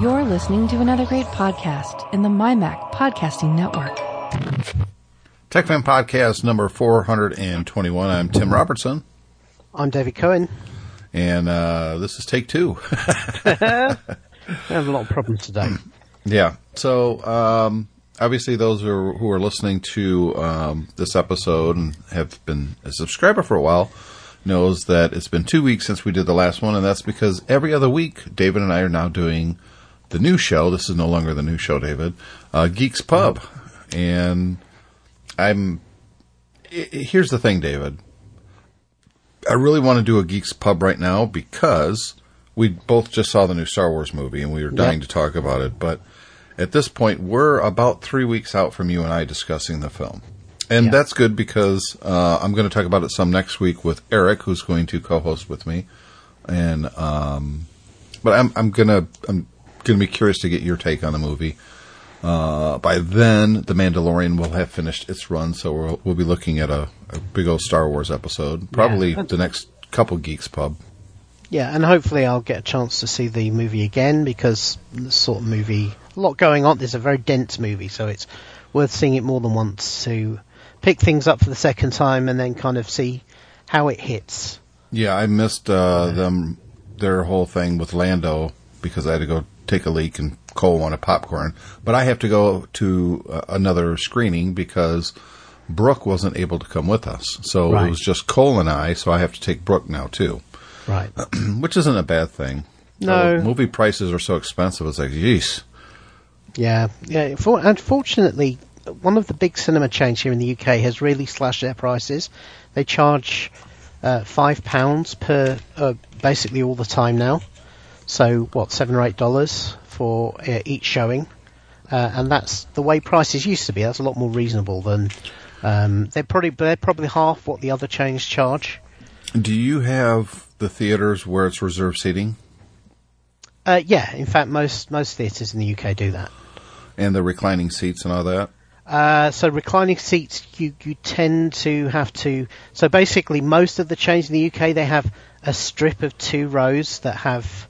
You're listening to another great podcast in the MyMac Podcasting Network. TechFan Podcast number 421. I'm Tim Robertson. I'm David Cohen. And uh, this is take two. I have a lot of problems today. yeah. So, um, obviously, those who are, who are listening to um, this episode and have been a subscriber for a while knows that it's been two weeks since we did the last one, and that's because every other week, David and I are now doing the new show. This is no longer the new show, David. Uh, Geeks Pub, and I'm. Here's the thing, David. I really want to do a Geeks Pub right now because we both just saw the new Star Wars movie and we were dying Yep. to talk about it. But at this point, we're about three weeks out from you and I discussing the film. And Yeah. that's good because uh, I'm going to talk about it some next week with Eric, who's going to co-host with me. And um, but I'm I'm gonna I'm gonna be curious to get your take on the movie. Uh, by then, The Mandalorian will have finished its run, so we'll, we'll be looking at a, a big old Star Wars episode. Probably Yeah. the next couple Geeks Pub. Yeah, and hopefully I'll get a chance to see the movie again because this sort of movie, a lot going on. There's a very dense movie, so it's worth seeing it more than once to pick things up for the second time and then kind of see how it hits. Yeah, I missed uh, them their whole thing with Lando because I had to go take a leak and Cole wanted popcorn. But I have to go to uh, another screening because Brooke wasn't able to come with us. So it was just Cole and I, so I have to take Brooke now too, Right. which isn't a bad thing. No. Uh, movie prices are so expensive. It's like, yeesh. Yeah, yeah. For, unfortunately, one of the big cinema chains here in the UK has really slashed their prices. They charge uh, five pounds per uh, basically all the time now. So what, seven or eight dollars for uh, each showing, uh, and that's the way prices used to be. That's a lot more reasonable than um, they're probably they're probably half what the other chains charge. Do you have the theaters where it's reserved seating Uh, yeah, in fact, most most theatres in the UK do that. and the reclining seats and all that? Uh, so reclining seats, you, you tend to have to. So basically, most of the chains in the UK they have a strip of two rows that have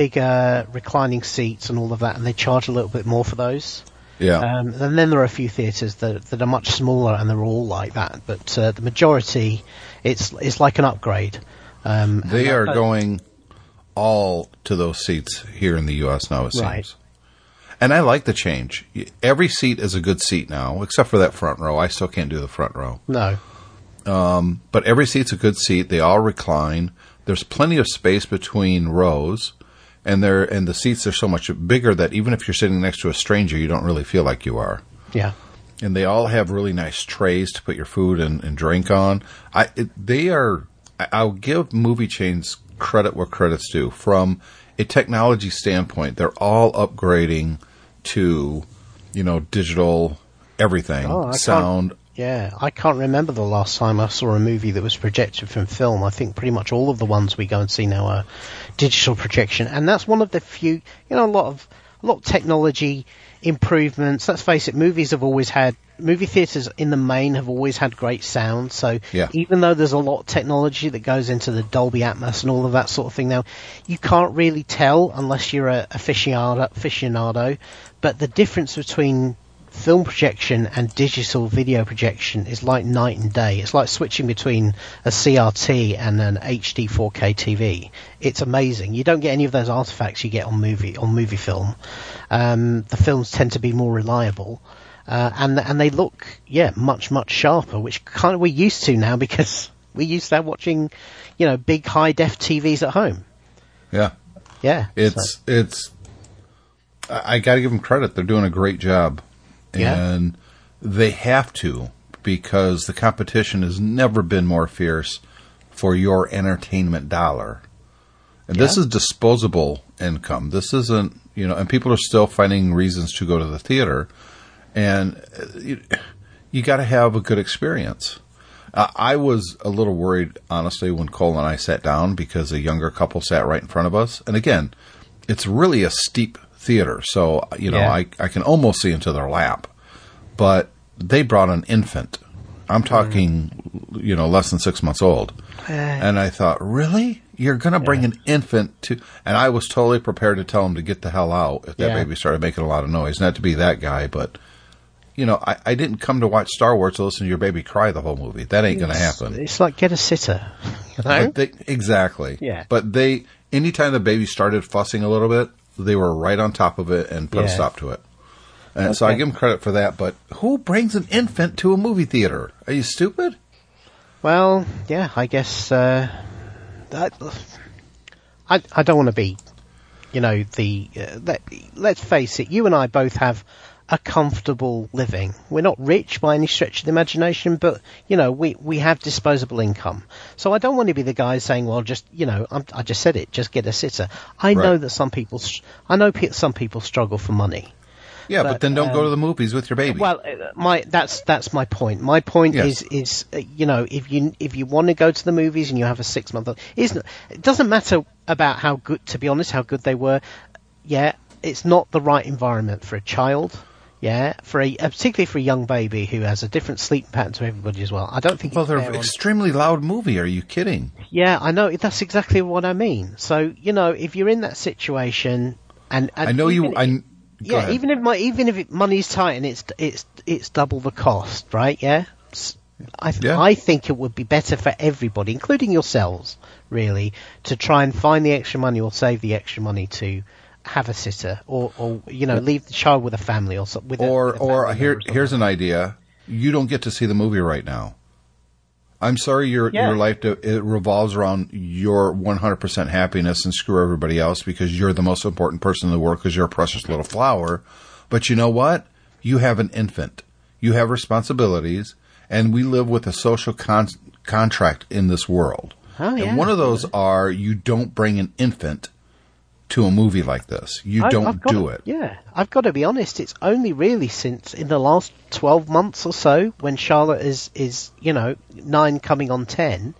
bigger reclining seats and all of that, and they charge a little bit more for those. Yeah. Um, and then there are a few theatres that that are much smaller, and they're all like that. But uh, the majority, it's it's like an upgrade. Um, They are going all to those seats here in the U.S. now, it seems. Right. And I like the change. Every seat is a good seat now, except for that front row. I still can't do the front row. No. But every seat's a good seat. They all recline. There's plenty of space between rows. And they're, and the seats are so much bigger that even if you're sitting next to a stranger, you don't really feel like you are. Yeah. and they all have really nice trays to put your food and, and drink on. I it, they are. I'll give movie chains credit where credit's due. From a technology standpoint, they're all upgrading to, you know, digital everything, Oh, sound. Yeah, I can't remember the last time I saw a movie that was projected from film. I think pretty much all of the ones we go and see now are digital projection, and that's one of the few. You know, a lot of a lot of technology improvements. Let's face it, movies have always had movie theaters in the main have always had great sound. So Yeah. even though there's a lot of technology that goes into the Dolby Atmos and all of that sort of thing now, you can't really tell unless you're a aficionado. aficionado but the difference between film projection and digital video projection is like night and day. It's like switching between a CRT and an HD 4K TV. It's amazing. You don't get any of those artifacts you get on movie on movie film. Um, the films tend to be more reliable. Uh, and and they look, yeah, much much sharper, which kind of we're used to now because we're used to watching, you know, big high def TVs at home. Yeah, Yeah, it's so- it's. I, I got to give them credit. They're doing a great job, Yeah. and they have to because the competition has never been more fierce for your entertainment dollar. And this is disposable income. This isn't, you know, and people are still finding reasons to go to the theater. And uh, you, you got to have a good experience. Uh, I was a little worried, honestly, when Cole and I sat down because a younger couple sat right in front of us. And again, it's really a steep theater. So, you know, Yeah. I, I can almost see into their lap. But they brought an infant. I'm talking, you know, less than six months old. and I thought, really? You're going to bring an infant to, and I was totally prepared to tell him to get the hell out if that Yeah. baby started making a lot of noise. Not to be that guy, but you know, I, I didn't come to watch Star Wars to listen to your baby cry the whole movie. That ain't going to happen. It's like get a sitter. You know? They, exactly. Yeah. But they, anytime the baby started fussing a little bit, they were right on top of it and put a stop to it. And so I give them credit for that. But who brings an infant to a movie theater? Are you stupid? Well, yeah, I guess uh, that, I I don't want to be, you know, the uh, let, let's face it. You and I both have a comfortable living. We're not rich by any stretch of the imagination, but you know, we we have disposable income. So I don't want to be the guy saying, "Well, just you know, I'm, I just said it, just get a sitter." I know that some people, I know pe- some people struggle for money. Yeah, but, But, then don't go um, to the movies with your baby. Well, uh, my that's that's my point. My point Yes. is is uh, you know if you if you want to go to the movies and you have a six month, old, isn't it doesn't matter about how good. To be honest, how good they were. Yeah, it's not the right environment for a child. Yeah, for a uh, particularly for a young baby who has a different sleep pattern to everybody as well. I don't think. well, they're on- extremely loud movie. Are you kidding? yeah, I know. That's exactly what I mean. So you know, if you're in that situation, and, and I know you. I yeah, ahead. even if my even if it, money's tight and it's it's it's double the cost, right? Yeah, I th- Yeah. I think it would be better for everybody, including yourselves, really, to try and find the extra money or save the extra money to have a sitter or or you know leave the child with a family or so, with or a or here member or here's an idea. You don't get to see the movie right now. I'm sorry, your Yeah. your life it revolves around your 100% happiness and screw everybody else because you're the most important person in the world because you're a precious little flower. But you know what? You have an infant. You have responsibilities, and we live with a social con- contract in this world. Oh, yeah. And one of those mm-hmm. are you don't bring an infant to a movie like this. You I- don't do to- it. Yeah, I've got to be honest. It's only really since in the last twelve months or so, when Charlotte is is you know nine coming on ten,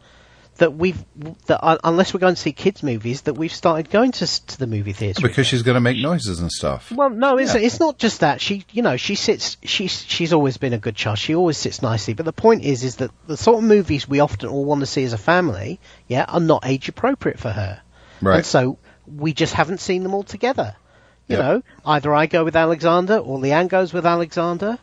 that we've that uh, unless we're going to see kids movies, that we've started going to to the movie theatre. Because she's going to make noises and stuff. Well, no, it's, Yeah. it's not just that. She, you know, she sits. She's she's always been a good child. She always sits nicely. But the point is, is that the sort of movies we often all want to see as a family, yeah, are not age appropriate for her. Right. And so we just haven't seen them all together. You Yep. know, either I go with Alexander or Leanne goes with Alexander.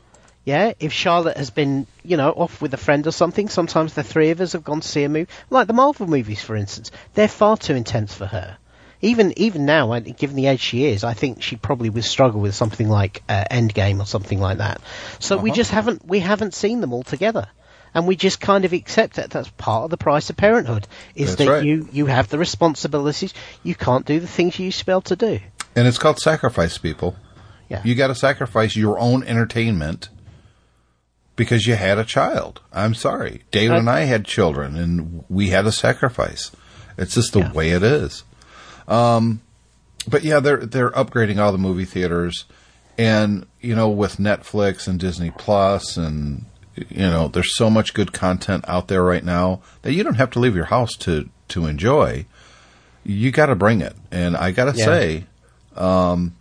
Yeah, if Charlotte has been, you know, off with a friend or something, sometimes the three of us have gone to see a movie, like the Marvel movies, for instance. They're far too intense for her. Even even now, given the age she is, I think she probably would struggle with something like uh, Endgame or something like that. So we Uh-huh. just haven't we haven't seen them all together, and we just kind of accept that that's part of the price of parenthood. Is That's that right. you you have the responsibilities, you can't do the things you used to be able to do. And it's called sacrifice, people. Yeah. You got to sacrifice your own entertainment because you had a child. I'm sorry. David Uh, and I had children and we had a sacrifice. It's just the Yeah. way it is. Um, but yeah, they're, they're upgrading all the movie theaters and, you know, with Netflix and Disney Plus and, you know, there's so much good content out there right now that you don't have to leave your house to, to enjoy. You got to bring it. And I got to Yeah. say, um,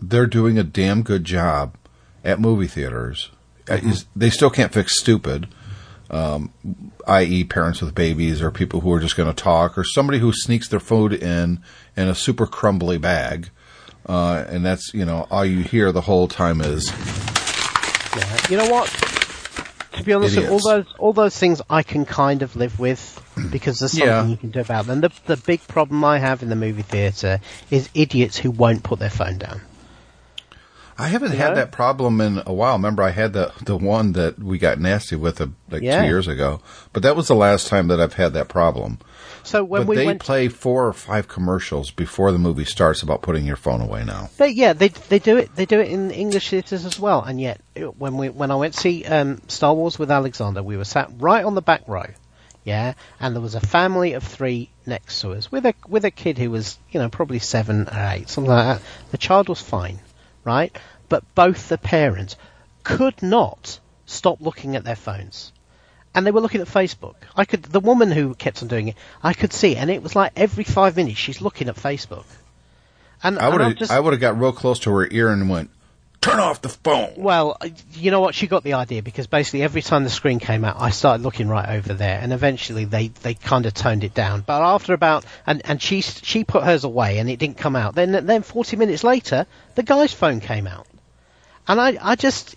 they're doing a damn good job at movie theaters. Uh, is- They still can't fix stupid, um, i.e., parents with babies or people who are just going to talk or somebody who sneaks their food in in a super crumbly bag. Uh, and that's, you know, all you hear the whole time is, Yeah. You know what? To be honest, all those all those things I can kind of live with because there's something Yeah. you can do about them. The the big problem I have in the movie theater is idiots who won't put their phone down. I haven't You had know? that problem in a while. Remember, I had the the one that we got nasty with uh, like Yeah. two years ago, but that was the last time that I've had that problem. So when but we they went, play four or five commercials before the movie starts about putting your phone away now. they, yeah, they they do it. They do it in English theaters as well. And yet, when we when I went to see um, Star Wars with Alexander, we were sat right on the back row. Yeah, and there was a family of three next to us with a with a kid who was you know probably seven or eight, something like that. The child was fine, right? But both the parents could not stop looking at their phones. And they were looking at Facebook. I could, the woman who kept on doing it, I could see, and it was like every five minutes she's looking at Facebook. And, I would have I would have got real close to her ear and went, turn off the phone. Well, you know what? She got the idea because basically every time the screen came out, I started looking right over there, and eventually they, they kind of toned it down. But after about and and she she put hers away, and it didn't come out. Then then forty minutes later, the guy's phone came out, and I I just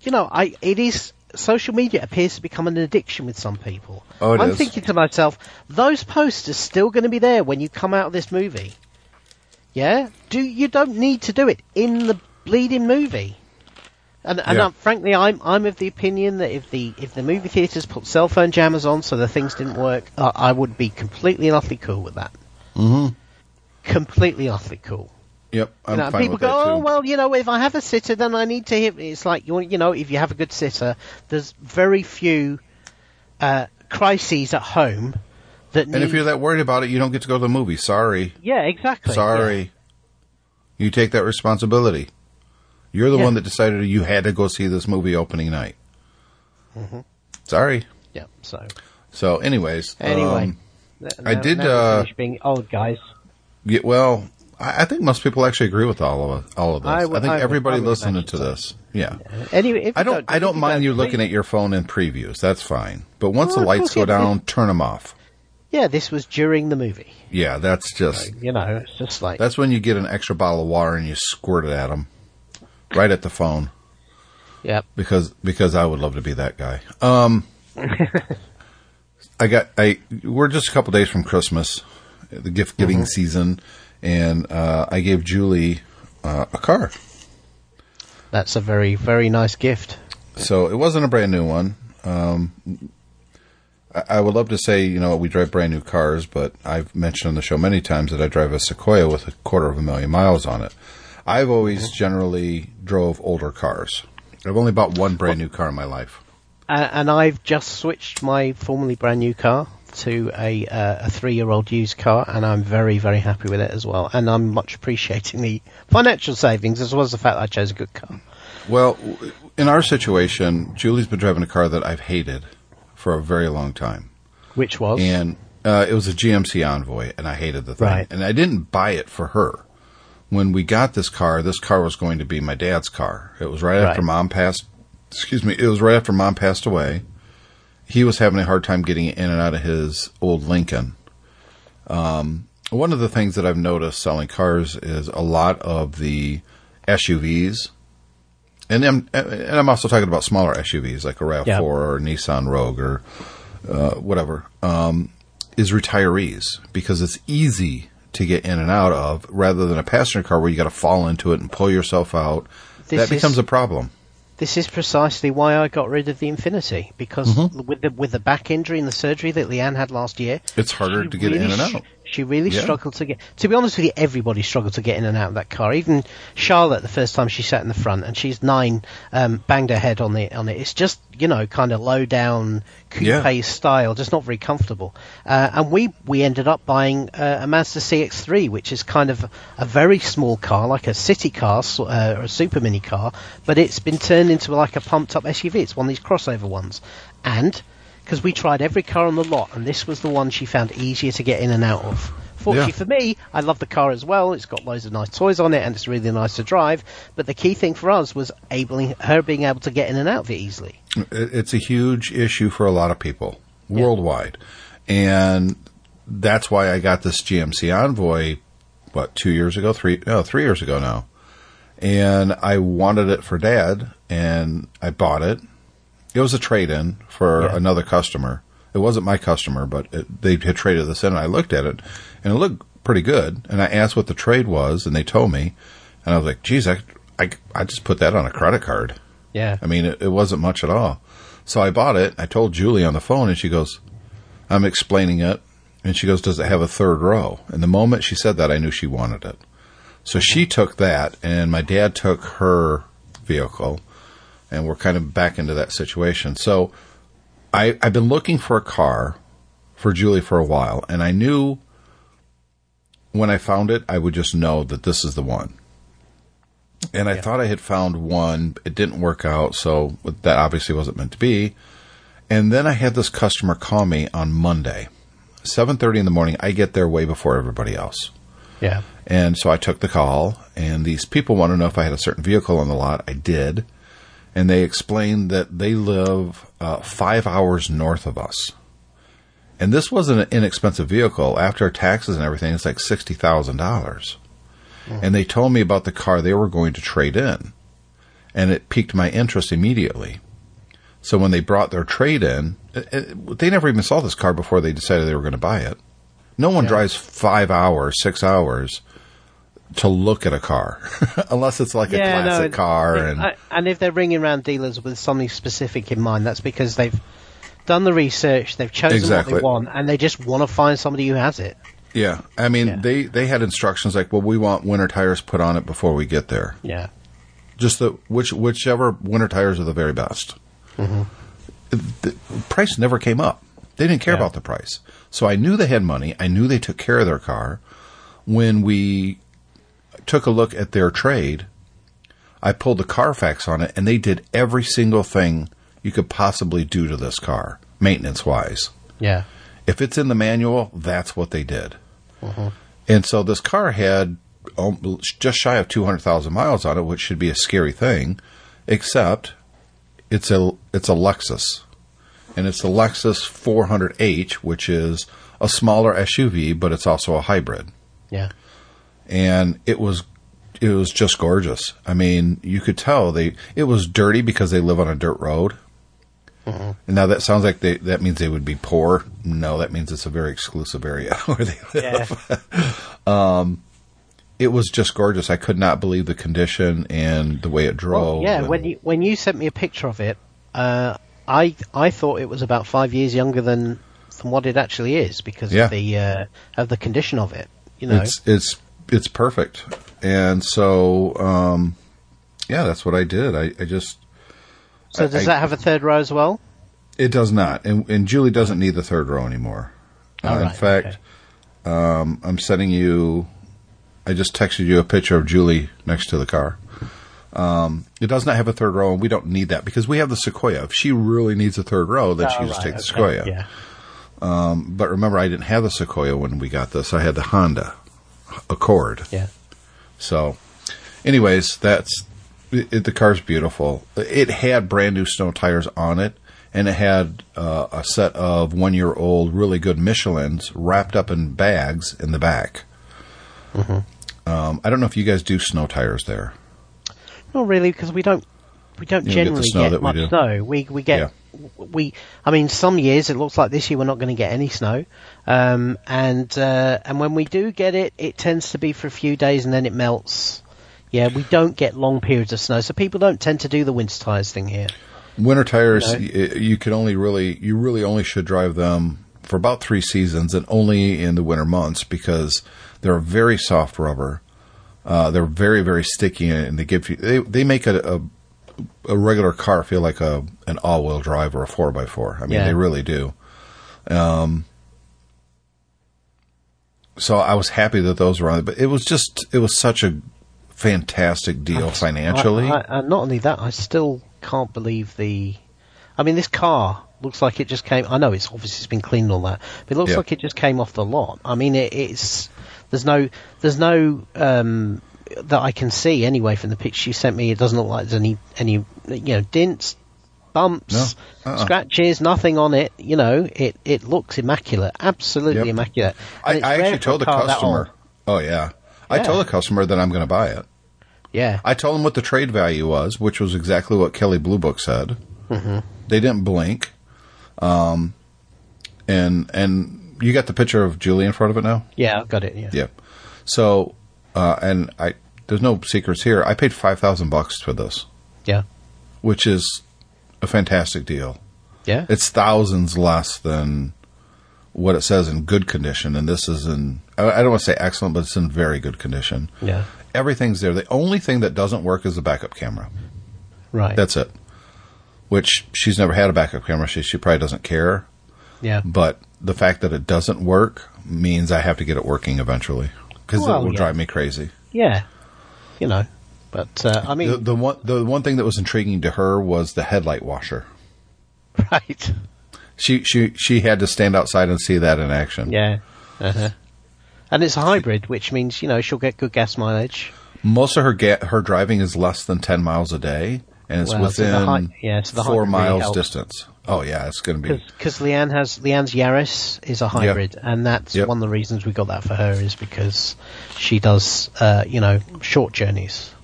you know I it is social media appears to become an addiction with some people. Oh, I'm is. thinking to myself, those posts are still going to be there when you come out of this movie. Yeah, do you don't need to do it in the bleeding movie. And, and Yeah. um, frankly, I'm I'm of the opinion that if the if the movie theaters put cell phone jammers on so the things didn't work, uh, I would be completely and utterly cool with that. Mm-hmm. Completely utterly cool. Yep, I'm You know, fine people with go, oh well, you know, if I have a sitter, then I need to hear. It's like you you know, if you have a good sitter, there's very few uh, crises at home that. and if you're that worried about it, you don't get to go to the movie. Sorry, yeah, exactly. sorry. You take that responsibility. You're the Yeah. one that decided you had to go see this movie opening night. Sorry. Yeah. yeah so So, anyways, anyway, um, I did, uh, being old guys. Yeah, well, I, I think most people actually agree with all of all of this. I I, think I everybody listening to this, yeah. Anyway, I don't. I don't mind you looking at your phone in previews. That's fine. But once Oh, the lights go down, turn them off. Yeah, this was during the movie. Yeah, that's just You know, it's just like that's when you get an extra bottle of water and you squirt it at them, right at the phone. Yep. because because I would love to be that guy. Um, I got I we're just a couple days from Christmas, the gift giving Mm-hmm. season, and uh, I gave Julie uh, a car. That's a very very nice gift. So it wasn't a brand new one. Um, I, I would love to say you know we drive brand new cars, but I've mentioned on the show many times that I drive a Sequoia with a quarter of a million miles on it. I've always generally drove older cars. I've only bought one brand new car in my life. And I've just switched my formerly brand new car to a uh, a three year old used car, and I'm very very happy with it as well. And I'm much appreciating the financial savings as well as the fact that I chose a good car. Well, in our situation, Julie's been driving a car that I've hated for a very long time, Which was and uh, it was a GMC Envoy, and I hated the thing. Right. And I didn't buy it for her. When we got this car, this car was going to be my dad's car. It was right, after mom passed. Excuse me. It was right after mom passed away. He was having a hard time getting in and out of his old Lincoln. Um, one of the things that I've noticed selling cars is a lot of the SUVs and I'm, and I'm also talking about smaller SUVs like a RAV4 Yeah. or Nissan Rogue or uh, whatever, um, is retirees because it's easy to get in and out of rather than a passenger car where you got to fall into it and pull yourself out. This that becomes is- a problem. This is precisely why I got rid of the Infiniti because Mm-hmm. with the with the back injury and the surgery that Leanne had last year, It's harder to get in really and sh- out. She really Yeah. struggled to get. To be honest with you, everybody struggled to get in and out of that car. Even Charlotte, the first time she sat in the front, and she's nine, um, banged her head on the on it. It's just you know kind of low down coupe Yeah. style, just not very comfortable. Uh, and we we ended up buying uh, a Mazda CX-3, which is kind of a very small car, like a city car uh, or a super mini car, but it's been turned into like a pumped up SUV. It's one of these crossover ones, and because we tried every car on the lot, and this was the one she found easier to get in and out of. Fortunately Yeah. for me, I love the car as well. It's got loads of nice toys on it, and it's really nice to drive. But the key thing for us was enabling her being able to get in and out of it easily. It's a huge issue for a lot of people worldwide. And that's why I got this GMC Envoy, what, two years ago? Three, no, three years ago now. And I wanted it for dad, and I bought it. It was a trade in for Yeah. another customer. It wasn't my customer, but it, they had traded this in, and I looked at it, and it looked pretty good. And I asked what the trade was, and they told me. And I was like, geez, I, I, I just put that on a credit card. Yeah. I mean, it, it wasn't much at all. So I bought it. I told Julie on the phone, and she goes, I'm explaining it. And she goes, Does it have a third row? And the moment she said that, I knew she wanted it. So she mm-hmm. took that, and my dad took her vehicle, and we're kind of back into that situation. So I, I've been looking for a car for Julie for a while, and I knew when I found it, I would just know that this is the one. And I thought I had found one. It didn't work out, so that obviously wasn't meant to be. And then I had this customer call me on Monday, seven thirty in the morning. I get there way before everybody else, Yeah. And so I took the call, and these people want to know if I had a certain vehicle on the lot. I did. And they explained that they live uh, five hours north of us. And this wasn't an inexpensive vehicle. After taxes and everything, it's like $60,000. dollars And they told me about the car they were going to trade in. And it piqued my interest immediately. So when they brought their trade in, it, it, they never even saw this car before they decided they were going to buy it. No one Yeah. drives five hours, six hours to look at a car, unless it's like a classic no, car. it- And I- and if they're ringing around dealers with something specific in mind, that's because they've done the research, they've chosen Exactly. what they want, and they just want to find somebody who has it. yeah, I mean, Yeah. they they had instructions like, well, we want winter tires put on it before we get there. Yeah. Just the which whichever winter tires are the very best. Mm-hmm. The price never came up. They didn't care Yeah. about the price. So I knew they had money. I knew they took care of their car. When we took a look at their trade, I pulled the Carfax on it, and they did every single thing you could possibly do to this car, maintenance wise. Yeah. If it's in the manual, that's what they did. Mm-hmm. And so this car had um, just shy of 200,000 miles on it, which should be a scary thing, except it's a it's a Lexus. And it's the Lexus 400H, which is a smaller SUV, but it's also a hybrid. Yeah. And it was it was just gorgeous. I mean, you could tell they it was dirty because they live on a dirt road. And now that sounds like they that means they would be poor. No, that means it's a very exclusive area where they live. Yeah. It was just gorgeous. I could not believe the condition and the way it drove. Well, yeah, and- when you when you sent me a picture of it, uh, I I thought it was about five years younger than than what it actually is because Yeah. of the uh, of the condition of it. You know, it's it's it's perfect. And so um yeah, that's what I did. I, I just so does I- that have a third row as well? It does not, and, and Julie doesn't need the third row anymore. Uh, All in right, fact, um, I'm sending you. I just texted you a picture of Julie next to the car. Um, it does not have a third row, and we don't need that because we have the Sequoia. If she really needs a third row, then she Oh, just right, take the Sequoia. Yeah. But remember, I didn't have the Sequoia when we got this. I had the Honda Accord. Yeah. So, anyways, that's it, the car's beautiful. It had brand new snow tires on it, and it had uh, a set of one year old, really good Michelin's wrapped up in bags in the back. Um, I don't know if you guys do snow tires there. Not really, because we don't we don't You don't get the generally get, much do. snow. We we get we. I mean, some years it looks like this year we're not going to get any snow, um, and uh, and when we do get it, it tends to be for a few days and then it melts. Yeah, we don't get long periods of snow, so people don't tend to do the winter tires thing here. Winter tires, No. y- you can only really, you really only should drive them for about three seasons and only in the winter months because they're a very soft rubber. Uh, they're very, very sticky and they give you, they, they make a, a, a regular car feel like a, an all wheel drive or a 4x4. I mean, Yeah. they really do. Um, so I was happy that those were on, it, but it was just, it was such a fantastic deal financially. I, I, and not only that, I still can't believe the. I mean, this car looks like it just came. I know it's obviously it's been cleaned and all that, but it looks Yeah. like it just came off the lot. I mean, it, it's there's no there's no um, that I can see anyway from the picture you sent me. It doesn't look like there's any any you know dents, bumps, No. Uh-uh. scratches, nothing on it. You know, it it looks immaculate, absolutely Yep. immaculate. I, And it's I actually told the customer. Oh yeah, I told the customer that I'm going to buy it. Yeah, I told them what the trade value was, which was exactly what Kelley Blue Book said. Mm-hmm. They didn't blink. Um, and and you got the picture of Julie in front of it now. yeah, I've got it. Yeah, Yeah. So uh, and I there's no secrets here. I paid five thousand bucks for this, yeah, which is a fantastic deal. yeah. It's thousands less than what it says in good condition, and this is in I don't want to say excellent, but it's in very good condition. yeah. Everything's there. The only thing that doesn't work is the backup camera. Right. That's it. Which she's never had a backup camera. She she probably doesn't care. yeah. But the fact that it doesn't work means I have to get it working eventually because Well, it will yeah. drive me crazy. Yeah, you know, but uh, I mean, The, the one the one thing that was intriguing to her was the headlight washer. right? She she she had to stand outside and see that in action. Yeah. Uh-huh. and it's a hybrid, which means you know she'll get good gas mileage. Most of her ga- her driving is less than ten miles a day, and it's Well, so within yeah, so the four really miles distance. Oh yeah, it's going to be. Because Leanne has Leanne's Yaris is a hybrid, and that's Yep. one of the reasons we got that for her is because she does uh, you know short journeys.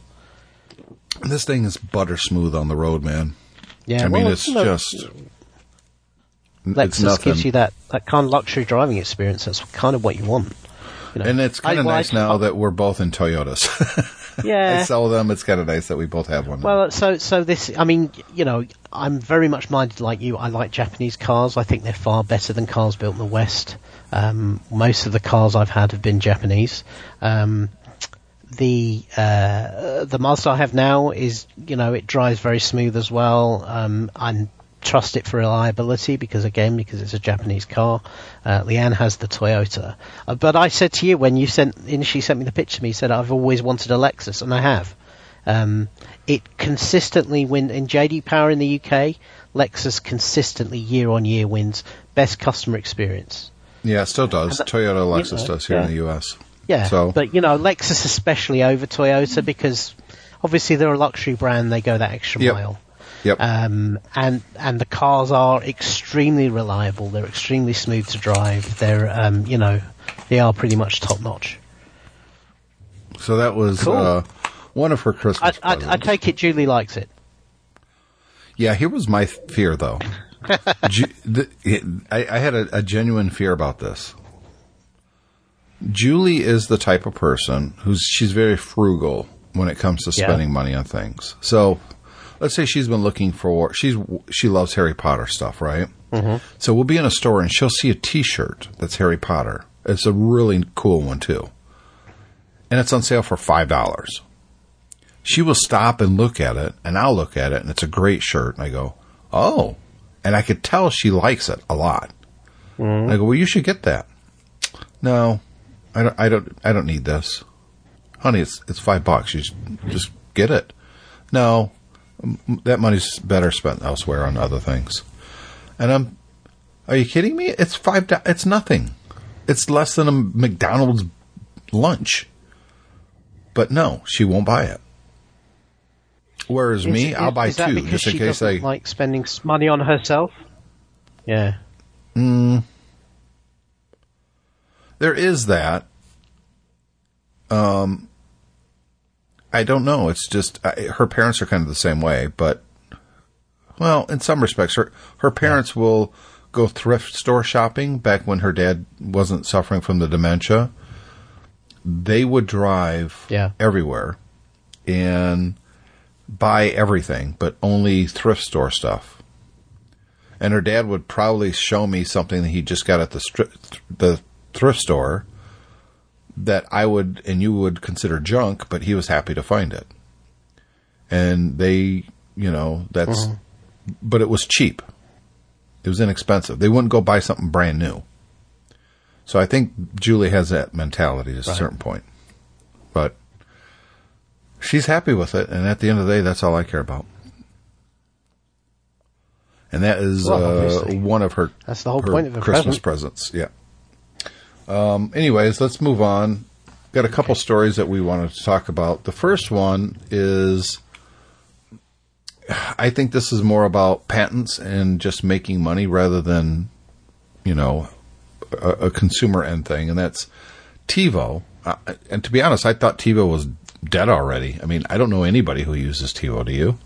This thing is butter smooth on the road, man. Yeah, I mean, it's you know, just. Lexus gives you that, that kind of luxury driving experience. That's kind of what you want. You know. and it's kind I- of well, nice now that we're both in Toyotas. I yeah. sell them. It's kind of nice that we both have one. Well, so so this, I mean, you know, I'm very much minded like you. I like Japanese cars. I think they're far better than cars built in the West. Um, most of the cars I've had have been Japanese. Um, the uh, the Mazda I have now is, you know, it drives very smooth as well. Um, I trust it for reliability because, again, because it's a Japanese car. Uh, Leanne has the Toyota. Uh, but I said to you when you sent initially sent me the picture, me said I've always wanted a Lexus, and I have. Um, it consistently win in JD Power in the UK. Lexus consistently year on year wins best customer experience. yeah, it still does. Toyota, Lexus know, does here in the U.S. Yeah, So- but you know Lexus especially over Toyota because obviously they're a luxury brand. They go that extra Yep. mile. Yep. Um, and and the cars are extremely reliable. They're extremely smooth to drive. They're um, you know they are pretty much top notch. so that was Cool. uh, one of her I, Christmas I, I presents. take it Julie likes it. Yeah, here was my fear, though. Ju- the, it, I, I had a, a genuine fear about this. Julie is the type of person who's she's very frugal when it comes to Yeah. spending money on things. So, let's say she's been looking for she's she loves Harry Potter stuff, right? Mm-hmm. So we'll be in a store and she'll see a T-shirt that's Harry Potter. It's a really cool one too, and it's on sale for five dollars she will stop and look at it, and I'll look at it, and it's a great shirt. And I go, oh, and I could tell she likes it a lot. And I go, well, you should get that. No, I don't. I don't. I don't need this, honey. It's it's five bucks. You just, just get it. No, that money's better spent elsewhere on other things. And I'm, are you kidding me? It's five. do- It's nothing. It's less than a McDonald's lunch. But no, she won't buy it. Whereas me, Is- I'll buy is two just in case I. like spending money on herself. Yeah. There is that. Um, I don't know. It's just I, her parents are kind of the same way, but well, in some respects, her her parents will go thrift store shopping. Back when her dad wasn't suffering from the dementia, they would drive Yeah. everywhere and buy everything, but only thrift store stuff. And her dad would probably show me something that he just got at the stri- the thrift store that I would and you would consider junk, but he was happy to find it. And they, you know, that's, but it was cheap. It was inexpensive. They wouldn't go buy something brand new. So I think Julie has that mentality to a certain point. But she's happy with it, and at the end of the day, that's all I care about. And that is Well, uh, one of her That's the whole her point of Christmas present. presents. Yeah. Um, anyways, let's move on. Got a couple stories that we wanted to talk about. The first one is I think this is more about patents and just making money rather than, you know, a, a consumer end thing, and that's TiVo. Uh, and to be honest, I thought TiVo was dead already. I mean, I don't know anybody who uses TiVo. Do you?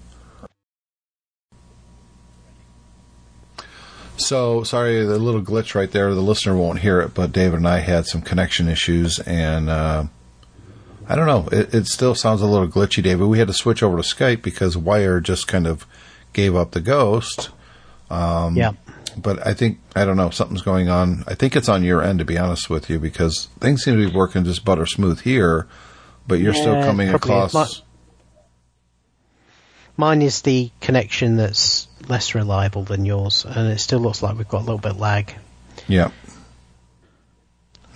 So sorry, the little glitch right there. The listener won't hear it, but David and I had some connection issues, and uh, I don't know. It, it still sounds a little glitchy, David. We had to switch over to Skype because Wire just kind of gave up the ghost. Um, yeah. But I think I don't know something's going on. I think it's on your end, to be honest with you, because things seem to be working just butter smooth here, but you're still coming across. Mine is the connection that's less reliable than yours, and it still looks like we've got a little bit lag. Yeah.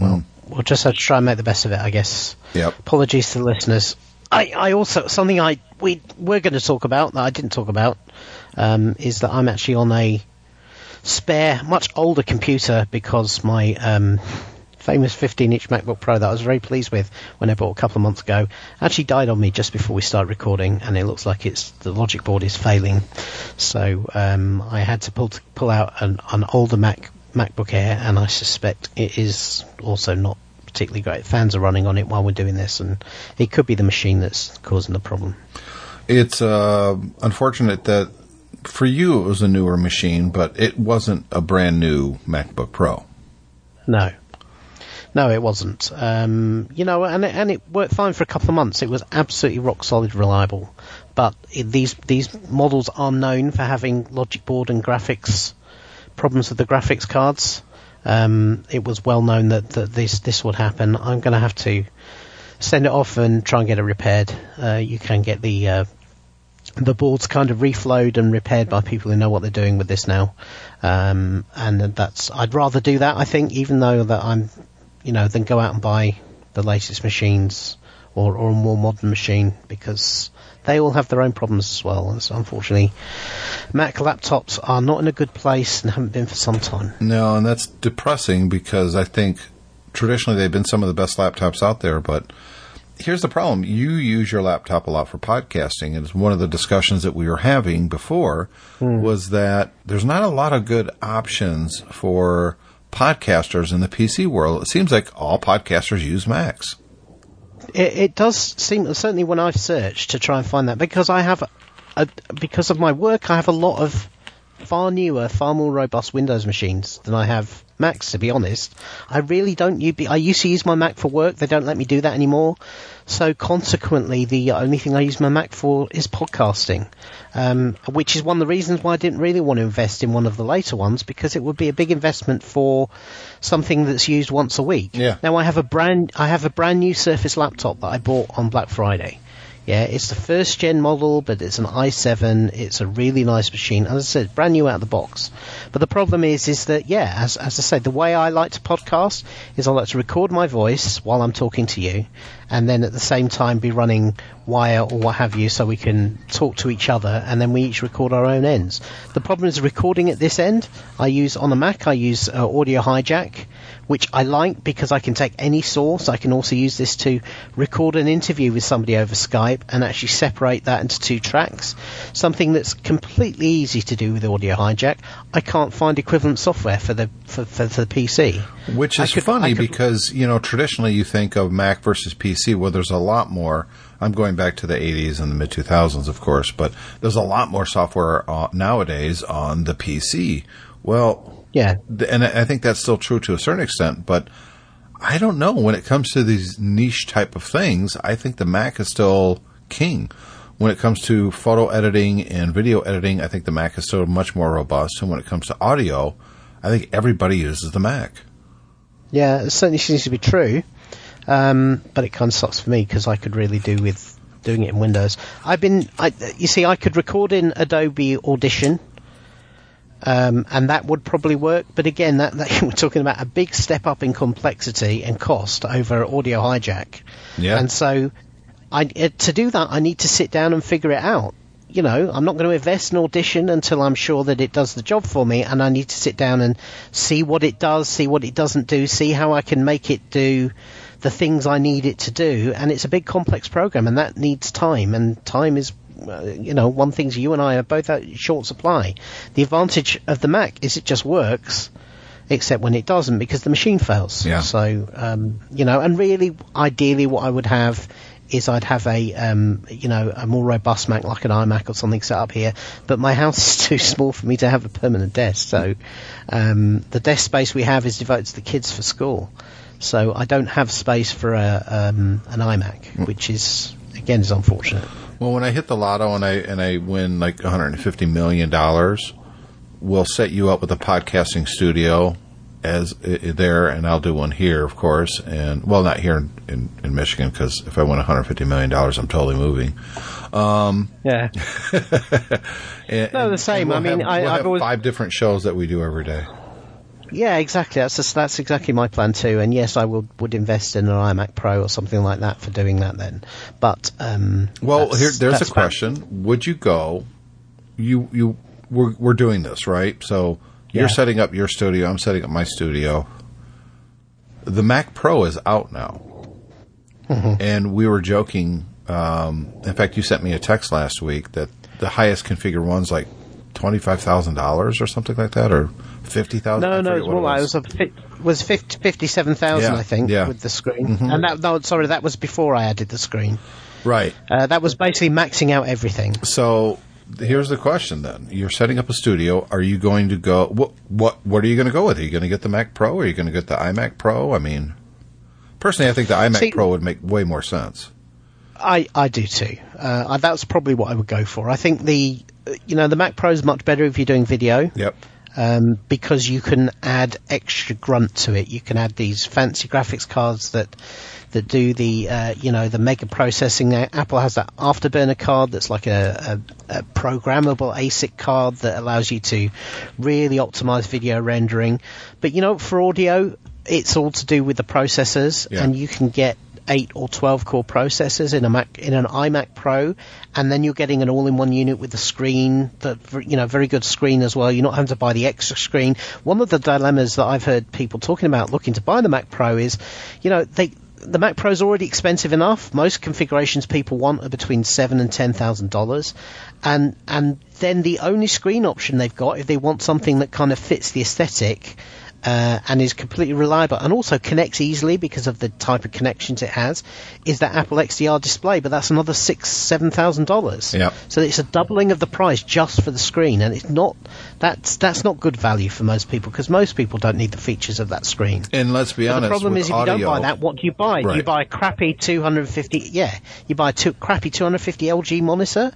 Well, We'll just have to try and make the best of it, I guess. yep. Apologies to the listeners. I, I also something I we we're going to talk about that I didn't talk about um, is that I'm actually on a spare, much older computer because my um, famous 15-inch MacBook Pro that I was very pleased with when I bought a couple of months ago actually died on me just before we started recording, and it looks like it's the logic board is failing. So um, I had to pull pull out an, an older Mac MacBook Air, and I suspect it is also not particularly great. Fans are running on it while we're doing this, and it could be the machine that's causing the problem. It's uh, unfortunate that for you it was a newer machine, but it wasn't a brand new MacBook Pro. No. No, it wasn't. Um, you know, and it, and it worked fine for a couple of months. It was absolutely rock solid, reliable. But it, these these models are known for having logic board and graphics problems with the graphics cards. Um, it was well known that, that this this would happen. I'm going to have to send it off and try and get it repaired. Uh, you can get the uh, the boards kind of reflowed and repaired by people who know what they're doing with this now. Um, and that's I'd rather do that. I think, even though that I'm, you know, then go out and buy the latest machines or, or a more modern machine because they all have their own problems as well. And so unfortunately, Mac laptops are not in a good place and haven't been for some time. No, and that's depressing because I think traditionally they've been some of the best laptops out there, but here's the problem. You use your laptop a lot for podcasting, and it's one of the discussions that we were having before mm. was that there's not a lot of good options for podcasters in the PC world. It seems like all podcasters use Macs. It, it, does seem certainly when I've searched to try and find that because I have a, because of my work I have a lot of far newer, far more robust Windows machines than I have Macs. To be honest, I really don't. I used to use my Mac for work. They don't let me do that anymore. So consequently, the only thing I use my Mac for is podcasting, um, which is one of the reasons why I didn't really want to invest in one of the later ones because it would be a big investment for something that's used once a week. Yeah. Now I have a brand, I have a brand new Surface laptop that I bought on Black Friday. Yeah, it's the first gen model, but it's an i7. It's a really nice machine. As I said, brand new out of the box. But the problem is, is that yeah, as as I said, the way I like to podcast is I like to record my voice while I'm talking to you, and then at the same time be running wire or what have you, so we can talk to each other, and then we each record our own ends. The problem is recording at this end. I use on the Mac. I use uh, Audio Hijack which I like because I can take any source. I can also use this to record an interview with somebody over Skype and actually separate that into two tracks. Something that's completely easy to do with Audio Hijack. I can't find equivalent software for the for, for, for the PC. Which is could, funny could, because you know traditionally you think of Mac versus PC, well, there's a lot more. I'm going back to the 80s and the mid 2000s, of course, but there's a lot more software uh, nowadays on the PC. Well, yeah. And I think that's still true to a certain extent, but I don't know. When it comes to these niche type of things, I think the Mac is still king. When it comes to photo editing and video editing, I think the Mac is still much more robust. And when it comes to audio, I think everybody uses the Mac. Yeah, it certainly seems to be true. Um, but it kind of sucks for me because I could really do with doing it in Windows. I've been, I, you see, I could record in Adobe Audition um, and that would probably work. But again, that, that, we're talking about a big step up in complexity and cost over audio hijack. Yeah. And so, I, uh, to do that, I need to sit down and figure it out. You know, I'm not going to invest in audition until I'm sure that it does the job for me, and I need to sit down and see what it does, see what it doesn't do, see how I can make it do the things I need it to do. And it's a big complex program, and that needs time, and time is uh, you know, one thing's you and I are both at short supply. The advantage of the Mac is it just works, except when it doesn't because the machine fails. Yeah. So, um, you know, and really, ideally, what I would have is I'd have a, um, you know, a more robust Mac like an iMac or something set up here. But my house is too small for me to have a permanent desk. So, um, the desk space we have is devoted to the kids for school. So I don't have space for a, um, an iMac, mm. which is again is unfortunate. Well, when I hit the lotto and I and I win like 150 million dollars, we'll set you up with a podcasting studio as there, and I'll do one here, of course, and well, not here in, in, in Michigan because if I win 150 million dollars, I'm totally moving. Um, yeah. and, no, the same. We'll I mean, have, I, have always... five different shows that we do every day. Yeah, exactly. That's just, that's exactly my plan too. And yes, I would would invest in an iMac Pro or something like that for doing that. Then, but um, well, here there's a question: fine. Would you go? You you we're we're doing this right, so you're yeah. setting up your studio. I'm setting up my studio. the Mac Pro is out now, Mm-hmm. and we were joking. Um, in fact, you sent me a text last week that the highest configured one's like twenty five thousand dollars or something like that, or fifty thousand. No, no, like it was fi- was 50, 57,000, Yeah, I think, yeah. with the screen. And that, no, sorry, that was before I added the screen. right. Uh, that was basically maxing out everything. So here's the question: Then you're setting up a studio. Are you going to go? What what what are you going to go with? Are you going to get the Mac Pro? Or are you going to get the iMac Pro? I mean, personally, I think the iMac See- Pro would make way more sense. I, I do too. Uh, I- that's probably what I would go for. I think the, you know, the Mac Pro is much better if you're doing video. Yep. Um, because you can add extra grunt to it. You can add these fancy graphics cards that that do the uh, you know the mega processing. Apple has that Afterburner card that's like a, a, a programmable ASIC card that allows you to really optimize video rendering. But you know, for audio, it's all to do with the processors, Yeah. and you can get eight or twelve core processors in a Mac in an iMac Pro, and then you're getting an all-in-one unit with the screen, the you know very good screen as well. You're not having to buy the extra screen. One of the dilemmas that I've heard people talking about looking to buy the Mac Pro is, you know, they the Mac Pro is already expensive enough. Most configurations people want are between seven and ten thousand dollars, and and then the only screen option they've got if they want something that kind of fits the aesthetic uh, and is completely reliable and also connects easily because of the type of connections it has, is that Apple XDR display. But that's another six, seven thousand dollars. Yep. So it's a doubling of the price just for the screen, and it's not that's that's not good value for most people because most people don't need the features of that screen. And let's be But honest, the problem is, if audio, you don't buy that, what do you buy? Right. You buy a crappy 250. Yeah, you buy a two, crappy 250 LG monitor,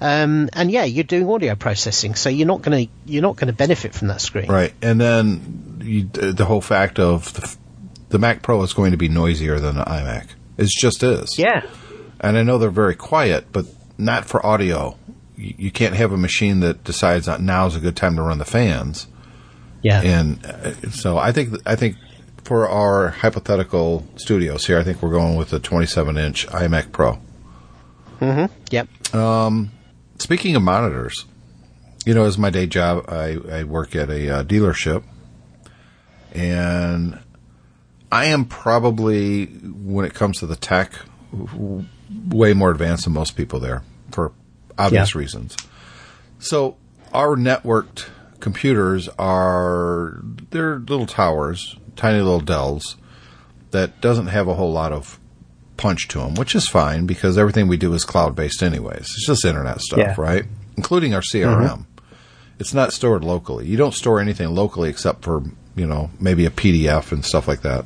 um, and yeah, you're doing audio processing, so you're not going to you're not going to benefit from that screen. right? And then you, the whole fact of the, the Mac Pro is going to be noisier than the iMac. It just is. Yeah, And I know they're very quiet, but not for audio. You, you can't have a machine that decides that now's a good time to run the fans. yeah, And uh, so I think I think for our hypothetical studios here, I think we're going with the 27 inch iMac Pro. Mm-hmm. Yep. Speaking of monitors, you know, as my day job, I, I work at a uh, dealership, and I am probably, when it comes to the tech, way more advanced than most people there for obvious Yeah. reasons. So our networked computers are they're little towers, tiny little dells that doesn't have a whole lot of punch to them, which is fine because everything we do is cloud based anyways. It's just internet stuff, Yeah. right? Including our CRM. Mm-hmm. It's not stored locally. You don't store anything locally except for, you know, maybe a PDF and stuff like that.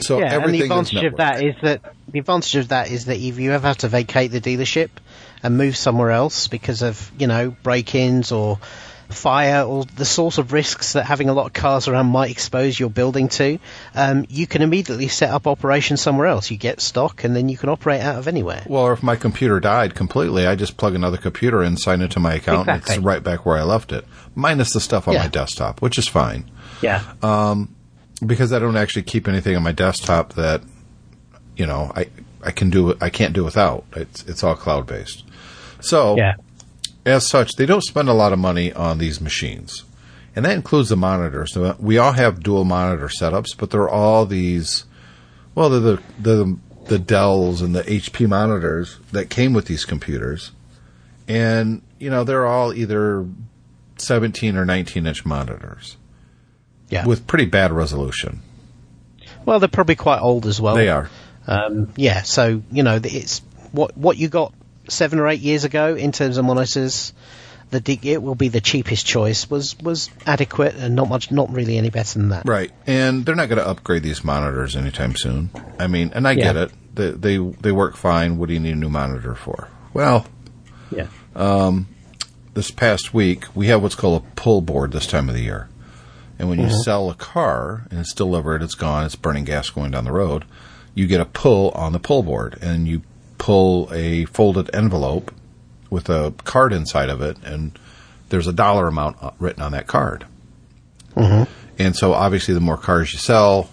So Yeah, and the everything advantage of that is that the advantage of that is that if you ever have to vacate the dealership and move somewhere else because of you know break-ins or fire or the sort of risks that having a lot of cars around might expose your building to, um, you can immediately set up operations somewhere else. You get stock and then you can operate out of anywhere. Well, or if my computer died completely, I just plug another computer in, sign into my account, and it's right back where I left it, minus the stuff on Yeah. my desktop, which is fine Yeah. Um, because I don't actually keep anything on my desktop that you know I I can do I can't do without. It's it's all cloud based. So yeah. as such, they don't spend a lot of money on these machines. And that includes the monitors. We all have dual monitor setups, but they're all these, well, they're the, the, the Dells and the HP monitors that came with these computers. And, you know, they're all either 17 or 19 inch monitors Yeah. with pretty bad resolution. well, they're probably quite old as well. They are. Um, yeah, so you know it's what what you got seven or eight years ago in terms of monitors. The it will be the cheapest choice was was adequate and not much, not really any better than that. Right, and they're not going to upgrade these monitors anytime soon. I mean, and I Yeah. get it; they, they they work fine. What do you need a new monitor for? Well, Yeah, Um, this past week we have what's called a pull board this time of the year, and when you sell a car and it's delivered, it's gone, it's burning gas going down the road, you get a pull on the pull board, and you pull a folded envelope with a card inside of it, and there's a dollar amount uh, written on that card. And so, obviously, the more cars you sell,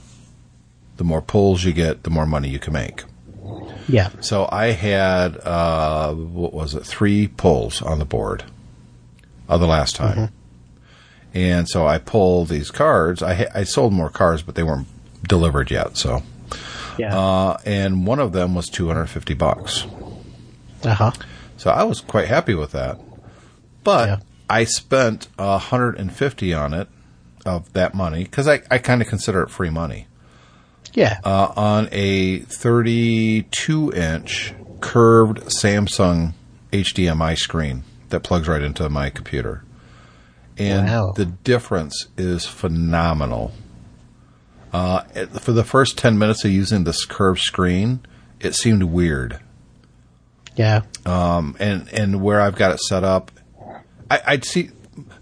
the more pulls you get, the more money you can make. yeah, So I had uh, what was it? Three pulls on the board of the last time, and so I pulled these cards. I I sold more cars, but they weren't delivered yet. So, Yeah. uh, and one of them was 250 bucks. Uh huh. So I was quite happy with that. But Yeah. I spent 150 on it of that money because I, I kind of consider it free money Yeah. uh, on a 32 inch curved Samsung HDMI screen that plugs right into my computer. And Wow. the difference is phenomenal. Uh, it- for the first 10 minutes of using this curved screen, it seemed weird. yeah. Um, and, and where I've got it set up, I, I'd see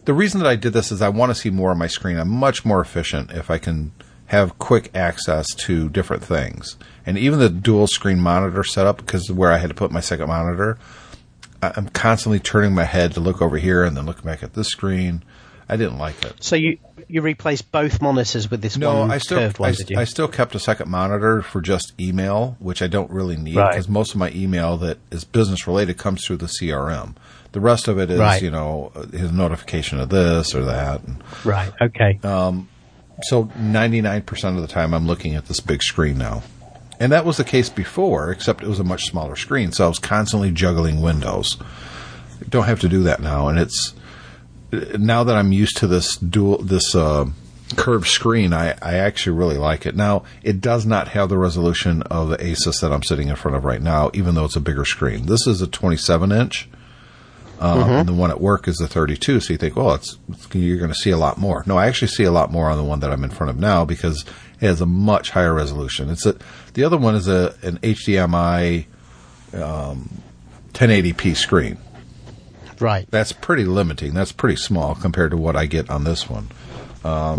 the reason that I did this is I want to see more on my screen. I'm much more efficient if I can have quick access to different things. And even the dual screen monitor setup, because where I had to put my second monitor, I'm constantly turning my head to look over here and then look back at this screen. I didn't like it. So you you replaced both monitors with this No, one I still curved one, I, did you? I still kept a second monitor for just email, which I don't really need Right. because most of my email that is business related comes through the CRM. The rest of it is, Right. you know, his notification of this or that. Right. Okay. Um, so 99% of the time I'm looking at this big screen now. And that was the case before, except it was a much smaller screen. So I was constantly juggling windows. Don't have to do that now. And it's now that I'm used to this dual, this uh, curved screen, I, I actually really like it. Now, it does not have the resolution of the Asus that I'm sitting in front of right now, even though it's a bigger screen. This is a 27 inch. Um, And the one at work is the 32, so you think, well, it's, it's you're going to see a lot more. No, I actually see a lot more on the one that I'm in front of now because it has a much higher resolution. It's a the other one is a an HDMI um, 1080p screen. Right. That's pretty limiting. That's pretty small compared to what I get on this one.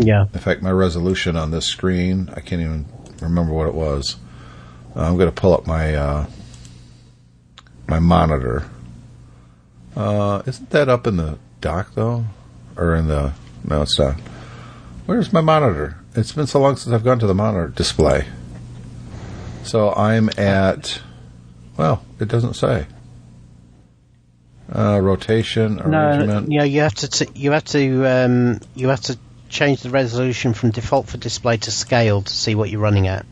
yeah. In fact, my resolution on this screen, I can't even remember what it was. Uh, I'm going to pull up my uh, my monitor. Uh, isn't that up in the dock though, or in the? No, it's not. Where's my monitor? It's been so long since I've gone to the monitor display. So I'm at. Well, it doesn't say. Uh, rotation No, arrangement. you know, you have to t- you have to um, you have to change the resolution from default for display to scale to see what you're running at.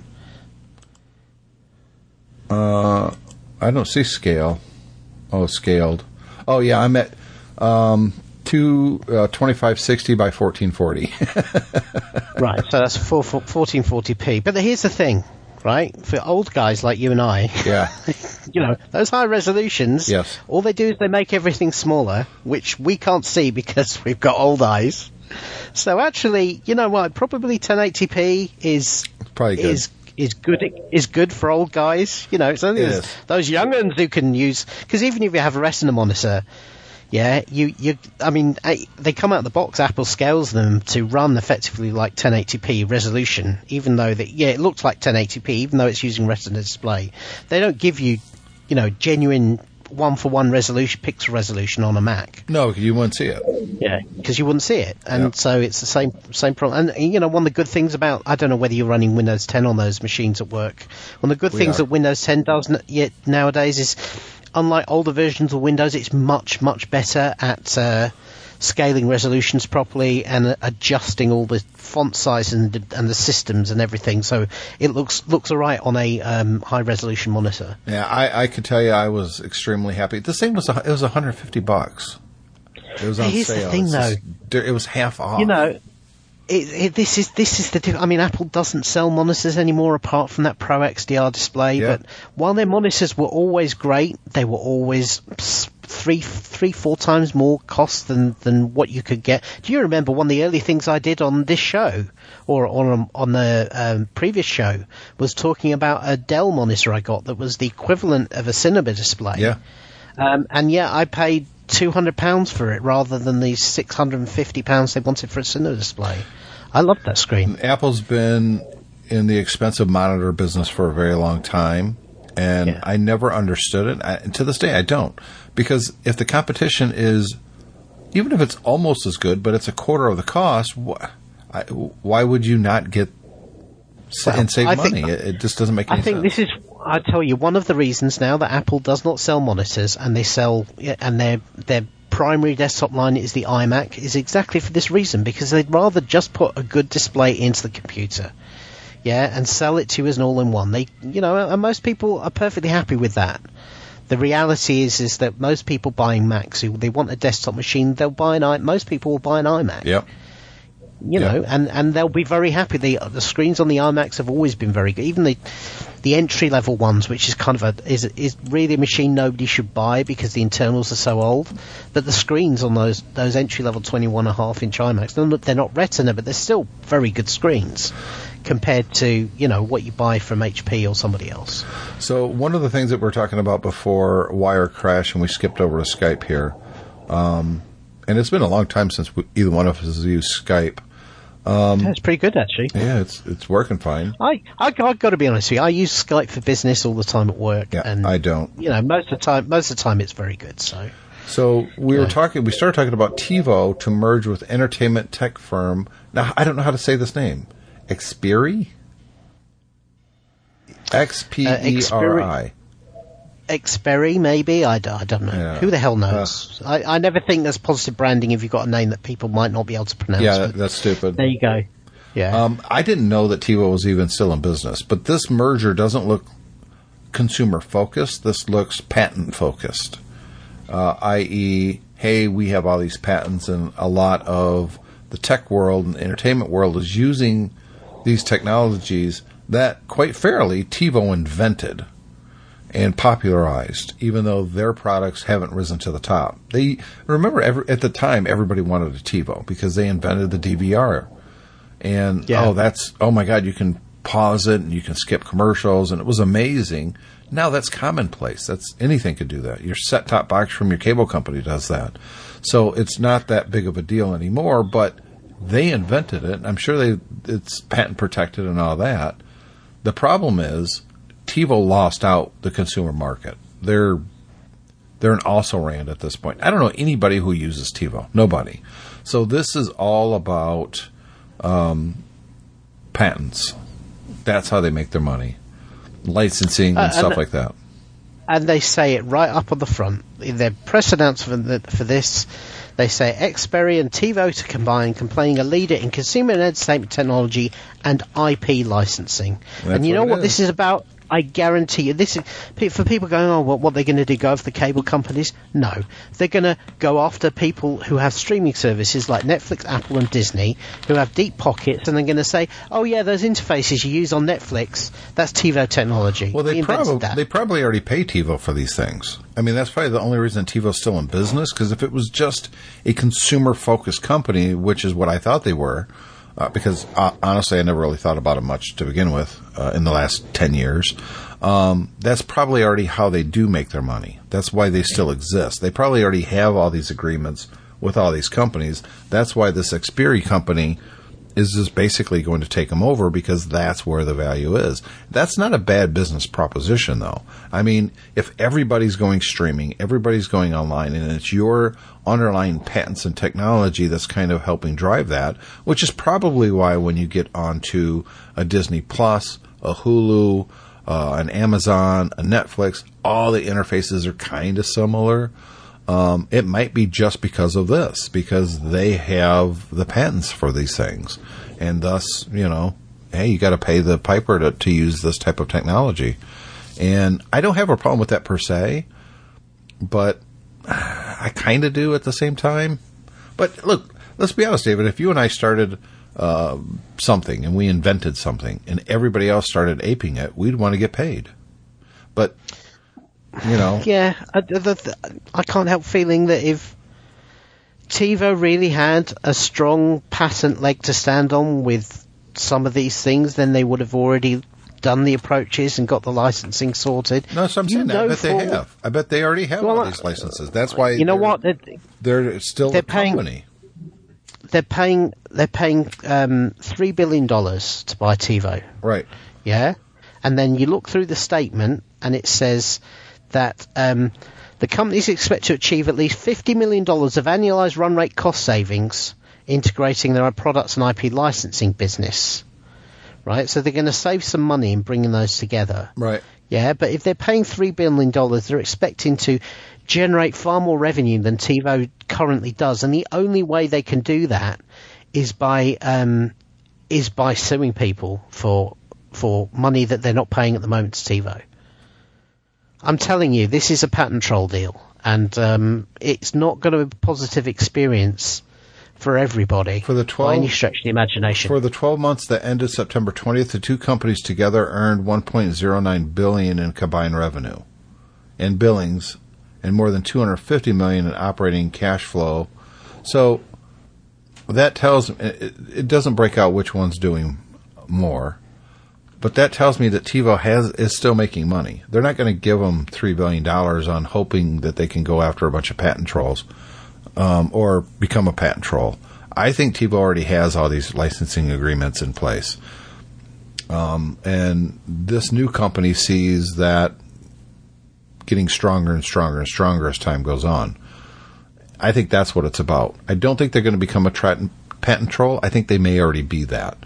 Uh, I don't see scale. Oh, scaled. Oh yeah, I'm at um, two uh, twenty five sixty by fourteen forty. Right. So that's four, 1440p. But here's the thing, right? For old guys like you and I, yeah, you know, those high resolutions, Yes. all they do is they make everything smaller, which we can't see because we've got old eyes. So actually, you know what? Probably 1080p is probably good. is is good is good for old guys. You know, it's only It those, those young uns who can use because even if you have a Retina monitor, yeah, you you I mean they come out of the box. Apple scales them to run effectively like 1080p resolution, even though that yeah it looks like 1080p, even though it's using Retina display. They don't give you you know genuine one for one resolution pixel resolution on a Mac. no, because you wouldn't see it. Yeah, because you wouldn't see it, and Yeah. so it's the same same problem. And you know, one of the good things about I don't know whether you're running Windows 10 on those machines at work. One of the good We things are. that Windows 10 does n- yet nowadays is, unlike older versions of Windows, it's much much better at uh, scaling resolutions properly and adjusting all the font size and the, and the systems and everything. So it looks looks alright on a um, high resolution monitor. Yeah, I, I could tell you I was extremely happy. This thing was it was one hundred fifty bucks. It was on Here's the sale. thing, It's just- it was half off. you know, it, it, this is this is the. I mean, Apple doesn't sell monitors anymore apart from that Pro XDR display. Yeah. But while their monitors were always great, they were always three, three, four times more cost than than what you could get. Do you remember one of the early things I did on this show or on on the um, previous show was talking about a Dell monitor I got that was the equivalent of a Cinema display. yeah, Um, and yeah, I paid two hundred pounds for it rather than the six hundred and fifty pounds they wanted for a cinema display. I love that screen. Apple's been in the expensive monitor business for a very long time, and Yeah. I never understood it. I, to this day, I don't. Because if the competition is, even if it's almost as good, but it's a quarter of the cost, wh- I, why would you not get Well, and save I think- money? it, it just doesn't make any I think sense. this is, I tell you, one of the reasons now that Apple does not sell monitors and they sell, and their their primary desktop line is the iMac is exactly for this reason because they'd rather just put a good display into the computer. yeah, and sell it to you as an all-in-one. They, you know, and most people are perfectly happy with that. The reality is, is that most people buying Macs who they want a desktop machine, they'll buy an i. Most people will buy an iMac. Yep. You Yeah. know, and, and they'll be very happy. The the screens on the iMacs have always been very good. Even the the entry level ones, which is kind of a is is really a machine nobody should buy because the internals are so old. But the screens on those those entry level 21 and a half inch iMacs, they're not, they're not Retina, but they're still very good screens compared to you know what you buy from HP or somebody else. So one of the things that we are talking about before Wire Crash, and we skipped over to Skype here, um, and it's been a long time since we, either one of us has used Skype. Um, That's pretty good actually. Yeah, it's it's working fine. I, I I've got to be honest with you. I use Skype for business all the time at work, Yeah, and I don't. You know, most of the time, most of the time, it's very good. So So we were talking. We started talking about TiVo to merge with entertainment tech firm. Now I don't know how to say this name. Xperi. Uh, X P E R I. Xperi, maybe I don't know. Yeah. Who the hell knows? I, I never think there's positive branding if you've got a name that people might not be able to pronounce. Yeah, but that's stupid. there you go. Yeah. Um, I didn't know that TiVo was even still in business, but this merger doesn't look consumer focused. This looks patent focused, uh, i.e., hey, we have all these patents, and a lot of the tech world and the entertainment world is using these technologies that, quite fairly, TiVo invented and popularized, even though their products haven't risen to the top. They remember every, at the time everybody wanted a TiVo because they invented the DVR, and Yeah. oh, that's oh my god, you can pause it and you can skip commercials, and it was amazing. Now that's commonplace. That's anything could do that. Your set top box from your cable company does that, so it's not that big of a deal anymore. But they invented it. I'm sure they it's patent protected and all that. The problem is TiVo lost out the consumer market. They're they're an also ran at this point. I don't know anybody who uses TiVo. Nobody. So this is all about um, patents. That's how they make their money. Licensing and Uh, stuff like that. and they say it right up on the front. In their press announcement for, this, they say Xperi and TiVo to combine, completing a leader in consumer and entertainment technology and IP licensing. That's and you know what it what is. this is about? I guarantee you, this is for people going, oh, what, what they're going to do? Go after the cable companies? No, they're going to go after people who have streaming services like Netflix, Apple, and Disney, who have deep pockets, and they're going to say, oh yeah, those interfaces you use on Netflix, that's TiVo technology. Well, they probably that. they probably already pay TiVo for these things. I mean, that's probably the only reason TiVo's still in business. Because if it was just a consumer focused company, which is what I thought they were, uh, because uh, honestly, I never really thought about it much to begin with uh, in the last ten years. Um, that's probably already how they do make their money. That's why they still exist. They probably already have all these agreements with all these companies. That's why this Xperi company is just basically going to take them over because that's where the value is. That's not a bad business proposition, though. I mean, if everybody's going streaming, everybody's going online, and it's your underlying patents and technology that's kind of helping drive that, which is probably why when you get onto a Disney Plus, a Hulu, uh, an Amazon, a Netflix, all the interfaces are kind of similar. Um, it might be just because of this, because they have the patents for these things, and thus, you know, hey, you got to pay the piper to, to use this type of technology. And I don't have a problem with that per se, but I kind of do at the same time. But look, let's be honest, David. If you and I started uh, something and we invented something, and everybody else started aping it, we'd want to get paid. But you know, Yeah, I, the, the, I can't help feeling that if TiVo really had a strong patent leg to stand on with some of these things, then they would have already done the approaches and got the licensing sorted. No, so I'm saying that. I bet they have. I bet they already have Well, all these licenses. That's why You know they're- what? They're, They're still They're a paying- company. they're paying. They're paying um, three billion dollars to buy TiVo. Right. Yeah, and then you look through the statement, and it says that um, the companies expect to achieve at least fifty million dollars of annualized run rate cost savings integrating their products and IP licensing business. Right, so they're going to save some money in bringing those together. Right. Yeah, but if they're paying three billion dollars, they're expecting to generate far more revenue than TiVo currently does, and the only way they can do that is by um, is by suing people for for money that they're not paying at the moment to TiVo. I'm telling you, this is a patent troll deal, and um, it's not going to be a positive experience for everybody For the by 12 any stretch of the imagination. For the 12 months that ended September 20th, the two companies together earned 1.09 billion in combined revenue and billings and more than 250 million in operating cash flow. So that tells it, it doesn't break out which one's doing more. But that tells me that TiVo has is still making money. They're not going to give them three billion dollars on hoping that they can go after a bunch of patent trolls um, or become a patent troll. I think TiVo already has all these licensing agreements in place, um, and this new company sees that getting stronger and stronger and stronger as time goes on. I think that's what it's about. I don't think they're going to become a tra- patent troll. I think they may already be that.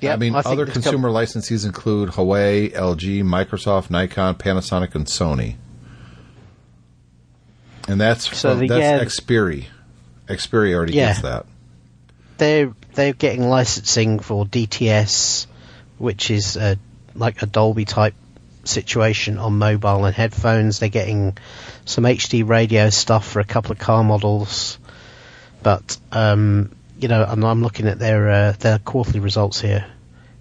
Yeah, I mean, think other this com- consumer licensees include Huawei, LG, Microsoft, Nikon, Panasonic, and Sony. And that's So from, the- that's yeah. Xperi. Xperi already Yeah. gets that. they're they're getting licensing for DTS, which is uh, like a Dolby type situation on mobile and headphones. They're getting some HD radio stuff for a couple of car models, but um, you know, and I'm looking at their uh, their quarterly results here.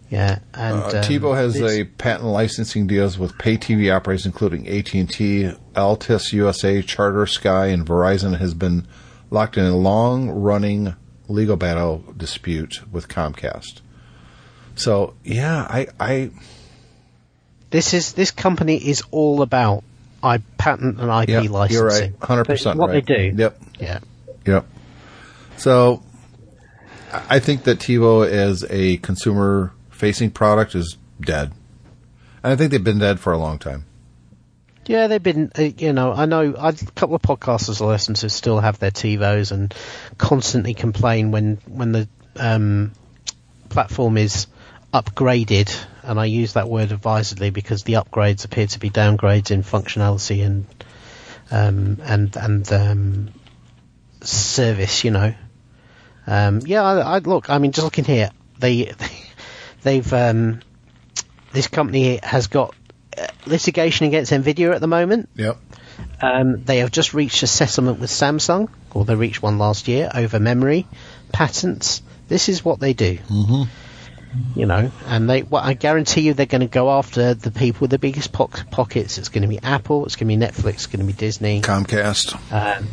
Yeah, and Uh, um, TiVo has a patent licensing deals with pay TV operators, including AT&T, Altice USA, Charter, Sky, and Verizon. Has been locked in a long-running legal battle dispute with Comcast. So yeah, I, I this is this company is all about I patent and IP yeah, licensing. you're right, hundred percent. What right. they do, Yep. yeah. Yep. So I I think that TiVo as a consumer facing product is dead. And I think they've been dead for a long time. Yeah, they've been, uh, you know, I know a couple of podcasters I listen to still have their TiVos and constantly complain when, when the um, platform is upgraded, and I use that word advisedly because the upgrades appear to be downgrades in functionality and um, and and um, service, you know. Um, yeah, I, I look. I mean, just looking here, they they've um, this company has got uh, litigation against Nvidia at the moment. Yep. Um, they have just reached a settlement with Samsung, or they reached one last year over memory patents. This is what they do. Mm-hmm. You know, and they. Well, I guarantee you, they're going to go after the people with the biggest poc- pockets. It's going to be Apple. It's going to be Netflix. It's going to be Disney. Comcast. Um,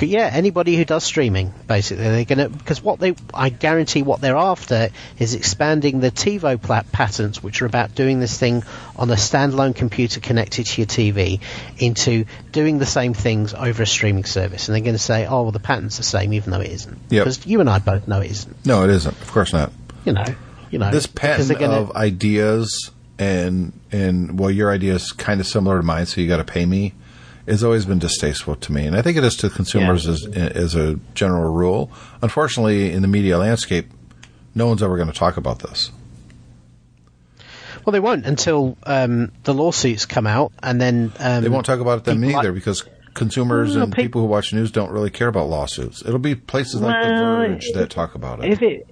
yeah, anybody who does streaming, basically, they're going to because what they, I guarantee, what they're after is expanding the TiVo plat- patents, which are about doing this thing on a standalone computer connected to your TV, into doing the same things over a streaming service, and they're going to say, oh, well, the patent's the same, even though it isn't. Yep. Because you and I both know it isn't. No, it isn't. Of course not. You know, you know. This patent gonna- of ideas and and well, your idea is kind of similar to mine, so you got to pay me. Has always been distasteful to me, and I think it is to consumers Yeah. as as a general rule. Unfortunately, in the media landscape, no one's ever going to talk about this. Well, they won't until um, the lawsuits come out, and then um, They won't talk about it then people like- either because consumers No, and peop- people who watch news don't really care about lawsuits. It'll be places like Well, The Verge that talk about it. if it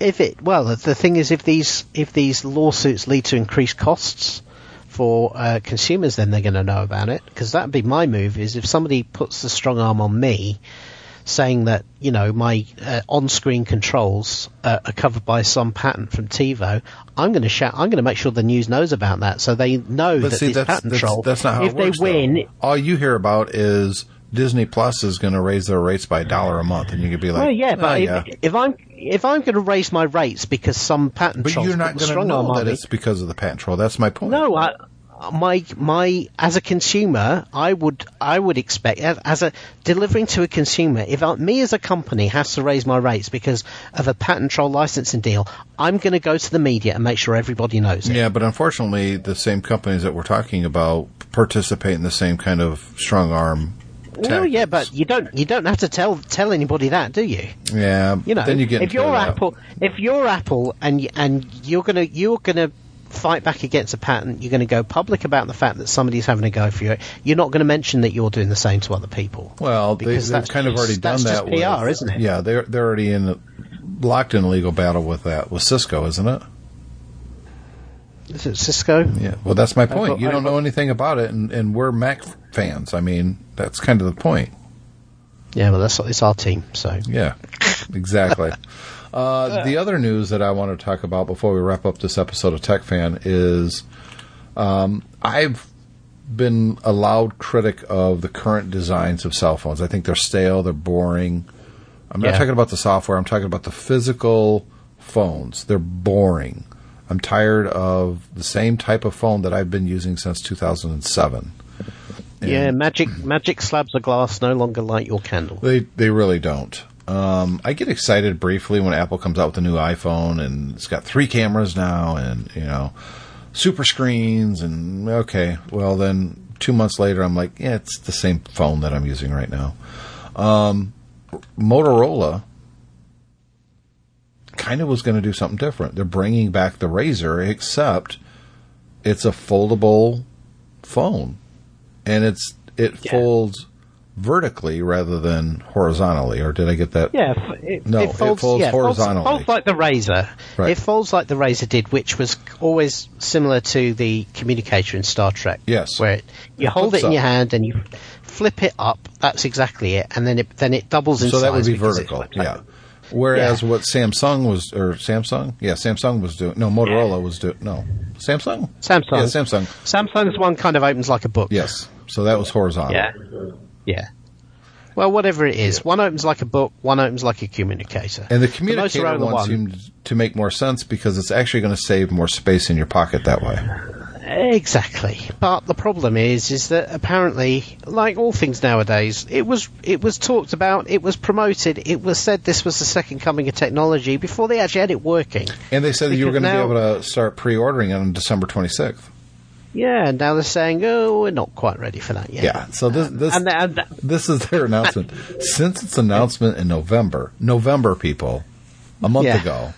if it well the- the thing is if these if these lawsuits lead to increased costs for uh, consumers then they're going to know about it because that'd be my move is if somebody puts the strong arm on me saying that you know my uh, on-screen controls uh, are covered by some patent from TiVo I'm going to shout I'm going to make sure the news knows about that so they know But that see, this that's, patent that's, troll that's not how if it works. they win though. All you hear about is Disney Plus is going to raise their rates by a dollar a month, and you could be like, well, yeah, but "Oh, if, yeah." if I'm if I'm going to raise my rates because some patent But you're not going to strong arm know that it's because of the patent troll. That's my point. No, I, my my as a consumer, I would I would expect as, a delivering to a consumer, if I, me as a company has to raise my rates because of a patent troll licensing deal, I'm going to go to the media and make sure everybody knows it. Yeah, but unfortunately, the same companies that we're talking about participate in the same kind of strong arm. Well, yeah, but you don't you don't have to tell tell anybody that, do you? yeah, You know, then you get if you're that. Apple, if you're Apple, and and you're gonna you're gonna fight back against a patent, you're going to go public about the fact that somebody's having a go for you. You're not going to mention that you're doing the same to other people. Well, Because they've that's kind of already done that's that. just PR, with, isn't it? Yeah, they're they're already in locked in a legal battle with that with Cisco, isn't it? Is it Cisco? Yeah, well, that's my point. got- you don't got- know anything about it, and, and we're Mac fans. I mean, that's kind of the point. Yeah, well, that's it's our team. So Yeah, exactly. Uh, the other news that I want to talk about before we wrap up this episode of Tech Fan is um, I've been a loud critic of the current designs of cell phones. I think they're stale, they're boring. I'm not talking about the software, I'm talking about the physical phones. They're boring. I'm tired of the same type of phone that I've been using since 2007. yeah, magic magic slabs of glass no longer light your candle. They they really don't. Um, I get excited briefly when Apple comes out with a new iPhone and it's got three cameras now and you know super screens and okay, well then two months later I'm like, yeah, it's the same phone that I'm using right now. Um, Motorola kind of was going to do something different. They're bringing back the Razr, except it's a foldable phone, and it's it Yeah. folds vertically rather than horizontally. Or did I get that? Yeah, it, No, it it folds, folds yeah, folds- horizontally. Folds, like the Razr. Right. It folds like the Razr did, which was always similar to the communicator in Star Trek. Yes. where it, you It hold it in up. your hand and you flip it up. That's exactly it, and then it then it doubles in size. So that would be vertical, up. yeah. Whereas Yeah. what Samsung was, or Samsung, yeah, Samsung was doing. No, Motorola was doing. No, Samsung. Samsung. Yeah, Samsung. Samsung's one kind of opens like a book. Yes. So that was horizontal. Yeah. Yeah. Well, whatever it is, one opens like a book, one opens like a communicator. And the The communicator Motorola one, one- seemed to make more sense because it's actually going to save more space in your pocket that way. Exactly. But the problem is, is that apparently, like all things nowadays, it was it was talked about, it was promoted, it was said this was the second coming of technology before they actually had it working. And they said that you were going to be able to start pre-ordering it on December 26th. Yeah, and now they're saying, oh, we're not quite ready for that yet. Yeah. So this um, this And, and this is their announcement. Since its announcement in November, November people, a month Yeah. ago,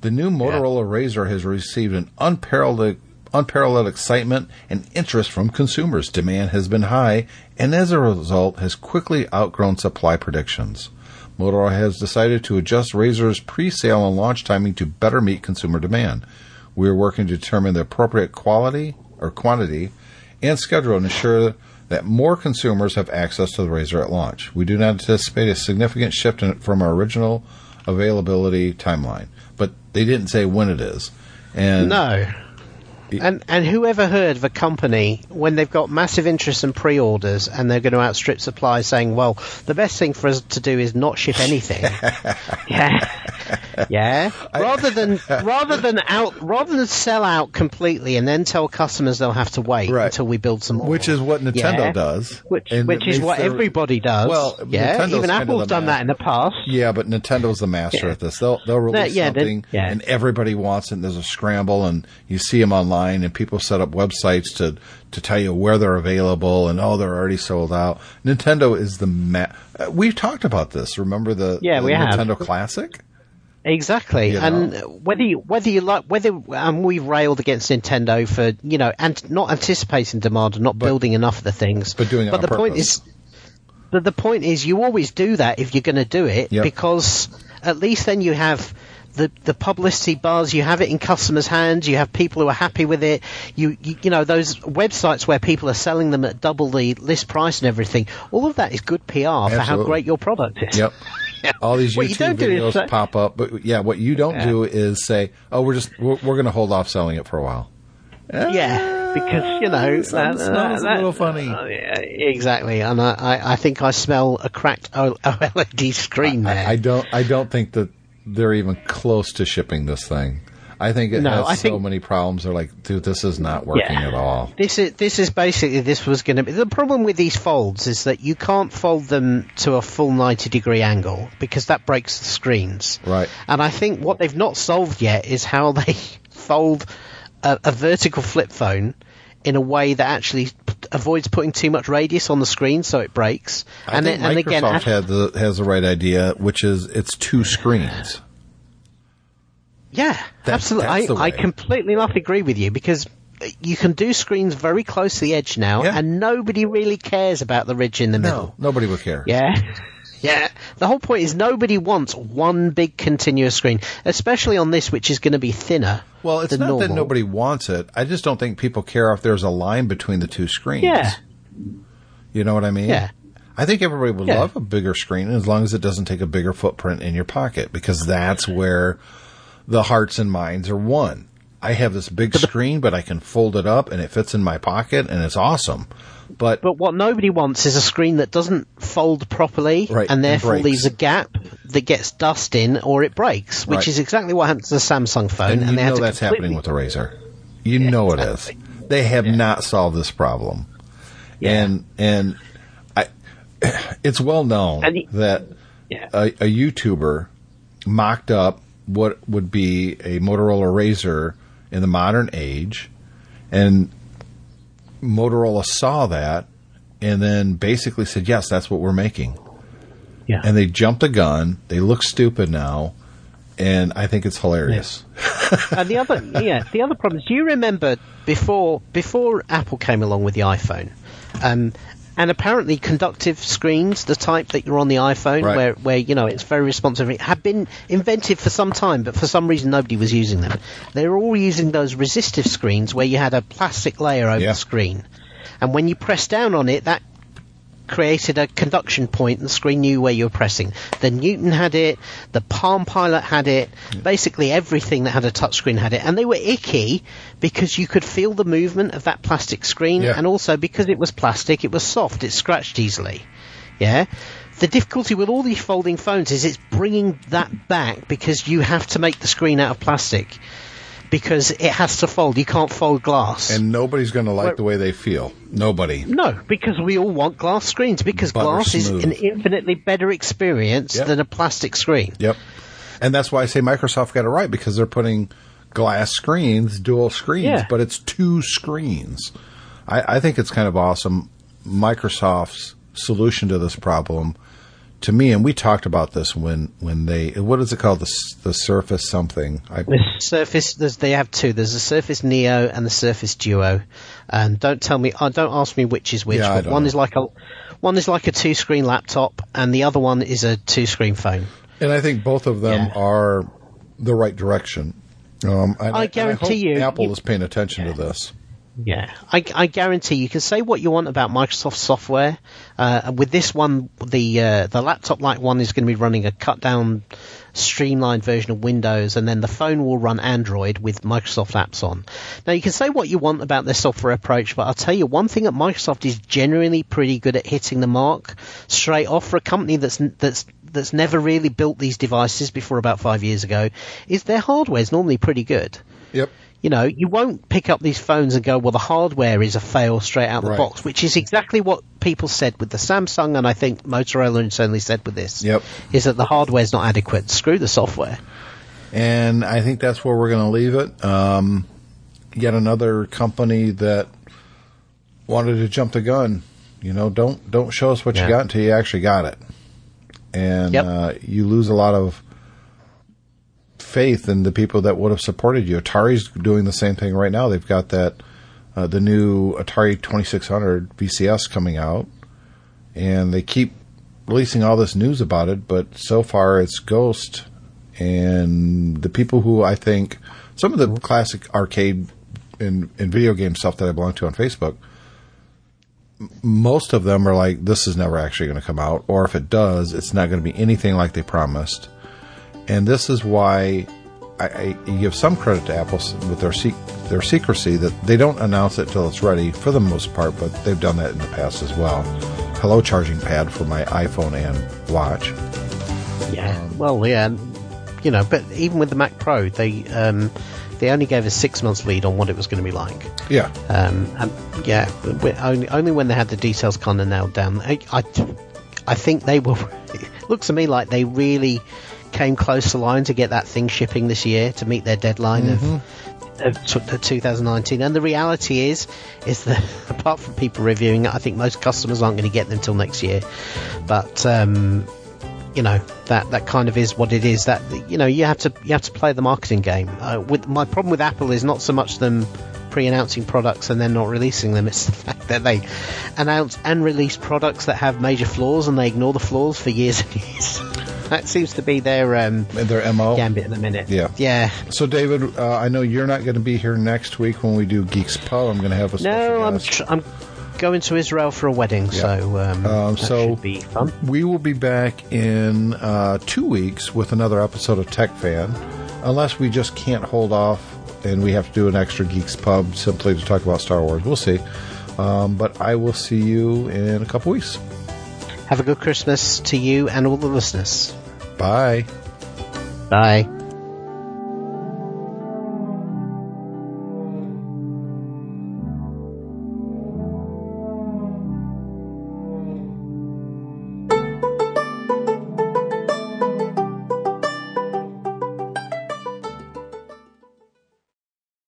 the new Motorola Razr has received an unparalleled unparalleled excitement and interest from consumers. Demand has been high, and as a result, has quickly outgrown supply predictions. Motorola has decided to adjust Razr's pre-sale and launch timing to better meet consumer demand. We are working to determine the appropriate quality or quantity and schedule and ensure that more consumers have access to the Razr at launch. We do not anticipate a significant shift from our original availability timeline, but they didn't say when it is. And no. And and whoever heard of a company when they've got massive interest and pre-orders and they're going to outstrip supply, saying, "Well, the best thing for us to do is not ship anything." yeah, yeah. Rather than rather than out rather than sell out completely and then tell customers they'll have to wait Right. until we build some more. which is what Nintendo Yeah. does. Which, And which it is makes what everybody does. Well, yeah, Nintendo's even Apple's done man. that in the past. Yeah, but Nintendo's the master Yeah. at this. They'll they'll release yeah, something, yeah. and everybody wants it. And there's a scramble, and you see them online, and people set up websites to to tell you where they're available, and oh, they're already sold out. Nintendo is the ma- uh, We've talked about this. Remember the, Yeah, the we have. Nintendo Classic? Exactly, You and know? whether you, whether you like whether um, we've railed against Nintendo for you know and not anticipating demand and not building enough of the things, but doing But the point is, but the point is, you always do that if you're going to do it Yep. because at least then you have. The, the publicity buzz, you have it in customers' hands, you have people who are happy with it, you, you you know, those websites where people are selling them at double the list price and everything, all of that is good PR for how great your product is. Yep. All these YouTube videos say- pop up, but yeah, what you don't Yeah. do is say, "Oh, we're just we're, we're going to hold off selling it for a while." Yeah, because you know Sounds- sounds a little funny. uh, yeah, exactly, and I, I, I think I smell a cracked OLED screen there. I, I don't. I don't think that they're even close to shipping this thing. I think it No, has I so think- many problems. They're like, dude, this is not working Yeah. at all. This is this is basically this was going to be the problem with these folds is that you can't fold them to a full ninety degree angle because that breaks the screens. Right. And I think what they've not solved yet is how they fold a, a vertical flip phone in a way that actually p- avoids putting too much radius on the screen so it breaks. I and think then, and Microsoft again, had the, has the right idea, which is it's two screens. Yeah, absolutely. that's I, I completely enough agree with you because you can do screens very close to the edge now, Yeah. and nobody really cares about the ridge in the No, middle. nobody would care. Yeah, yeah. The whole point is nobody wants one big continuous screen, especially on this, which is going to be thinner. Well, it's not that nobody wants it. I just don't think people care if there's a line between the two screens. Yeah. You know what I mean? Yeah. I think everybody would Yeah. love a bigger screen as long as it doesn't take a bigger footprint in your pocket because that's where the hearts and minds are one. I have this big screen, but I can fold it up and it fits in my pocket and it's awesome. But, But what nobody wants is a screen that doesn't fold properly Right, and and therefore breaks. leaves a gap that gets dust in or it breaks, which Right. is exactly what happened to the Samsung phone. and you they know that's happening with the Razr. You know it is. They have not solved this problem. Yeah. And and I it's well known And the- that Yeah. a, a YouTuber mocked up what would be a Motorola Razr in the modern age, and Motorola saw that and then basically said, "Yes, that's what we're making." Yeah. And they jumped the gun. They look stupid now, and I think it's hilarious. and the other, yeah, the other problem is, do you remember before before Apple came along with the iPhone, um, and apparently conductive screens, the type that you're on the iPhone, Right. where where you know it's very responsive, have been invented for some time, but for some reason nobody was using them. They were all using those resistive screens where you had a plastic layer over Yeah. the screen, and when you press down on it, that created a conduction point and the screen knew where you were pressing. The Newton had it, the Palm Pilot had it, basically everything that had a touchscreen had it. And they were icky because you could feel the movement of that plastic screen Yeah. and also because it was plastic, it was soft, it scratched easily. Yeah? The difficulty with all these folding phones is it's bringing that back because you have to make the screen out of plastic because it has to fold. You can't fold glass. And nobody's going to like Well- the way they feel. Nobody. No, because we all want glass screens because Butter glass is an infinitely better experience Yep. than a plastic screen. Yep. And that's why I say Microsoft got it right because they're putting glass screens, dual screens, Yeah. but it's two screens. I, I think it's kind of awesome. Microsoft's solution to this problem, to me, and we talked about this when, when they, what is it called? The, the Surface something. I, The Surface, there's, they have two. There's the Surface Neo and the Surface Duo. And don't tell me, uh, don't ask me which is which. Yeah, but one know. is like a, one is like a two-screen laptop, and the other one is a two-screen phone. and I think both of them Yeah. are the right direction. Um, and I guarantee hope you- Apple you- is paying attention to this. Yeah, I, I guarantee you can say what you want about Microsoft software. Uh, with this one, the uh, the laptop like one is going to be running a cut down, streamlined version of Windows, and then the phone will run Android with Microsoft apps on. Now you can say what you want about their software approach, but I'll tell you one thing that Microsoft is generally pretty good at hitting the mark straight off for a company that's that's that's never really built these devices before about five years ago. Is their hardware is normally pretty good Yep. You know, you won't pick up these phones and go, well, the hardware is a fail straight out of the box, which is exactly what people said with the Samsung, and I think Motorola certainly said with this. Yep. Is that the hardware is not adequate. Screw the software. And I think that's where we're going to leave it. Um, yet another company that wanted to jump the gun. You know, don't don't show us what Yeah. you got until you actually got it, and Yep. uh, you lose a lot of faith in the people that would have supported you. Atari's doing the same thing right now. They've got that uh, the new Atari Twenty Six Hundred VCS coming out, and they keep releasing all this news about it. But so far, it's ghost and the people who I think some of the classic arcade and, and video game stuff that I belong to on Facebook, most of them are like, this is never actually going to come out, or if it does, it's not going to be anything like they promised. And this is why I, I give some credit to Apple with their sec- their secrecy that they don't announce it till it's ready for the most part, but they've done that in the past as well. Hello, charging pad for my iPhone and watch. Yeah. well, yeah. You know, but even with the Mac Pro, they um, they only gave us six months lead on what it was going to be like. Yeah, Um, and yeah, only only when they had the details kind of nailed down. I, I, I think they were. It looks to me like they really came close to line to get that thing shipping this year to meet their deadline of. Of t- of 2019, and the reality is, is that apart from people reviewing it, I think most customers aren't going to get them till next year. But um, you know that that kind of is what it is. That you know you have to you have to play the marketing game. Uh, with my problem with Apple is not so much them pre-announcing products and then not releasing them. It's the fact that they announce and release products that have major flaws and they ignore the flaws for years and years. that seems to be their um, Their MO. gambit at the minute. Yeah. Yeah. So, David, uh, I know you're not going to be here next week when we do Geeks Pub. I'm going to have a special No, I'm guest. tr- I'm going to Israel for a wedding, so um, Um, that so- should be fun. We will be back in uh, two weeks with another episode of Tech Fan, unless we just can't hold off and we have to do an extra Geeks Pub simply to talk about Star Wars. We'll see. Um, but I will see you in a couple weeks. Have a good Christmas to you and all the listeners. Bye. Bye.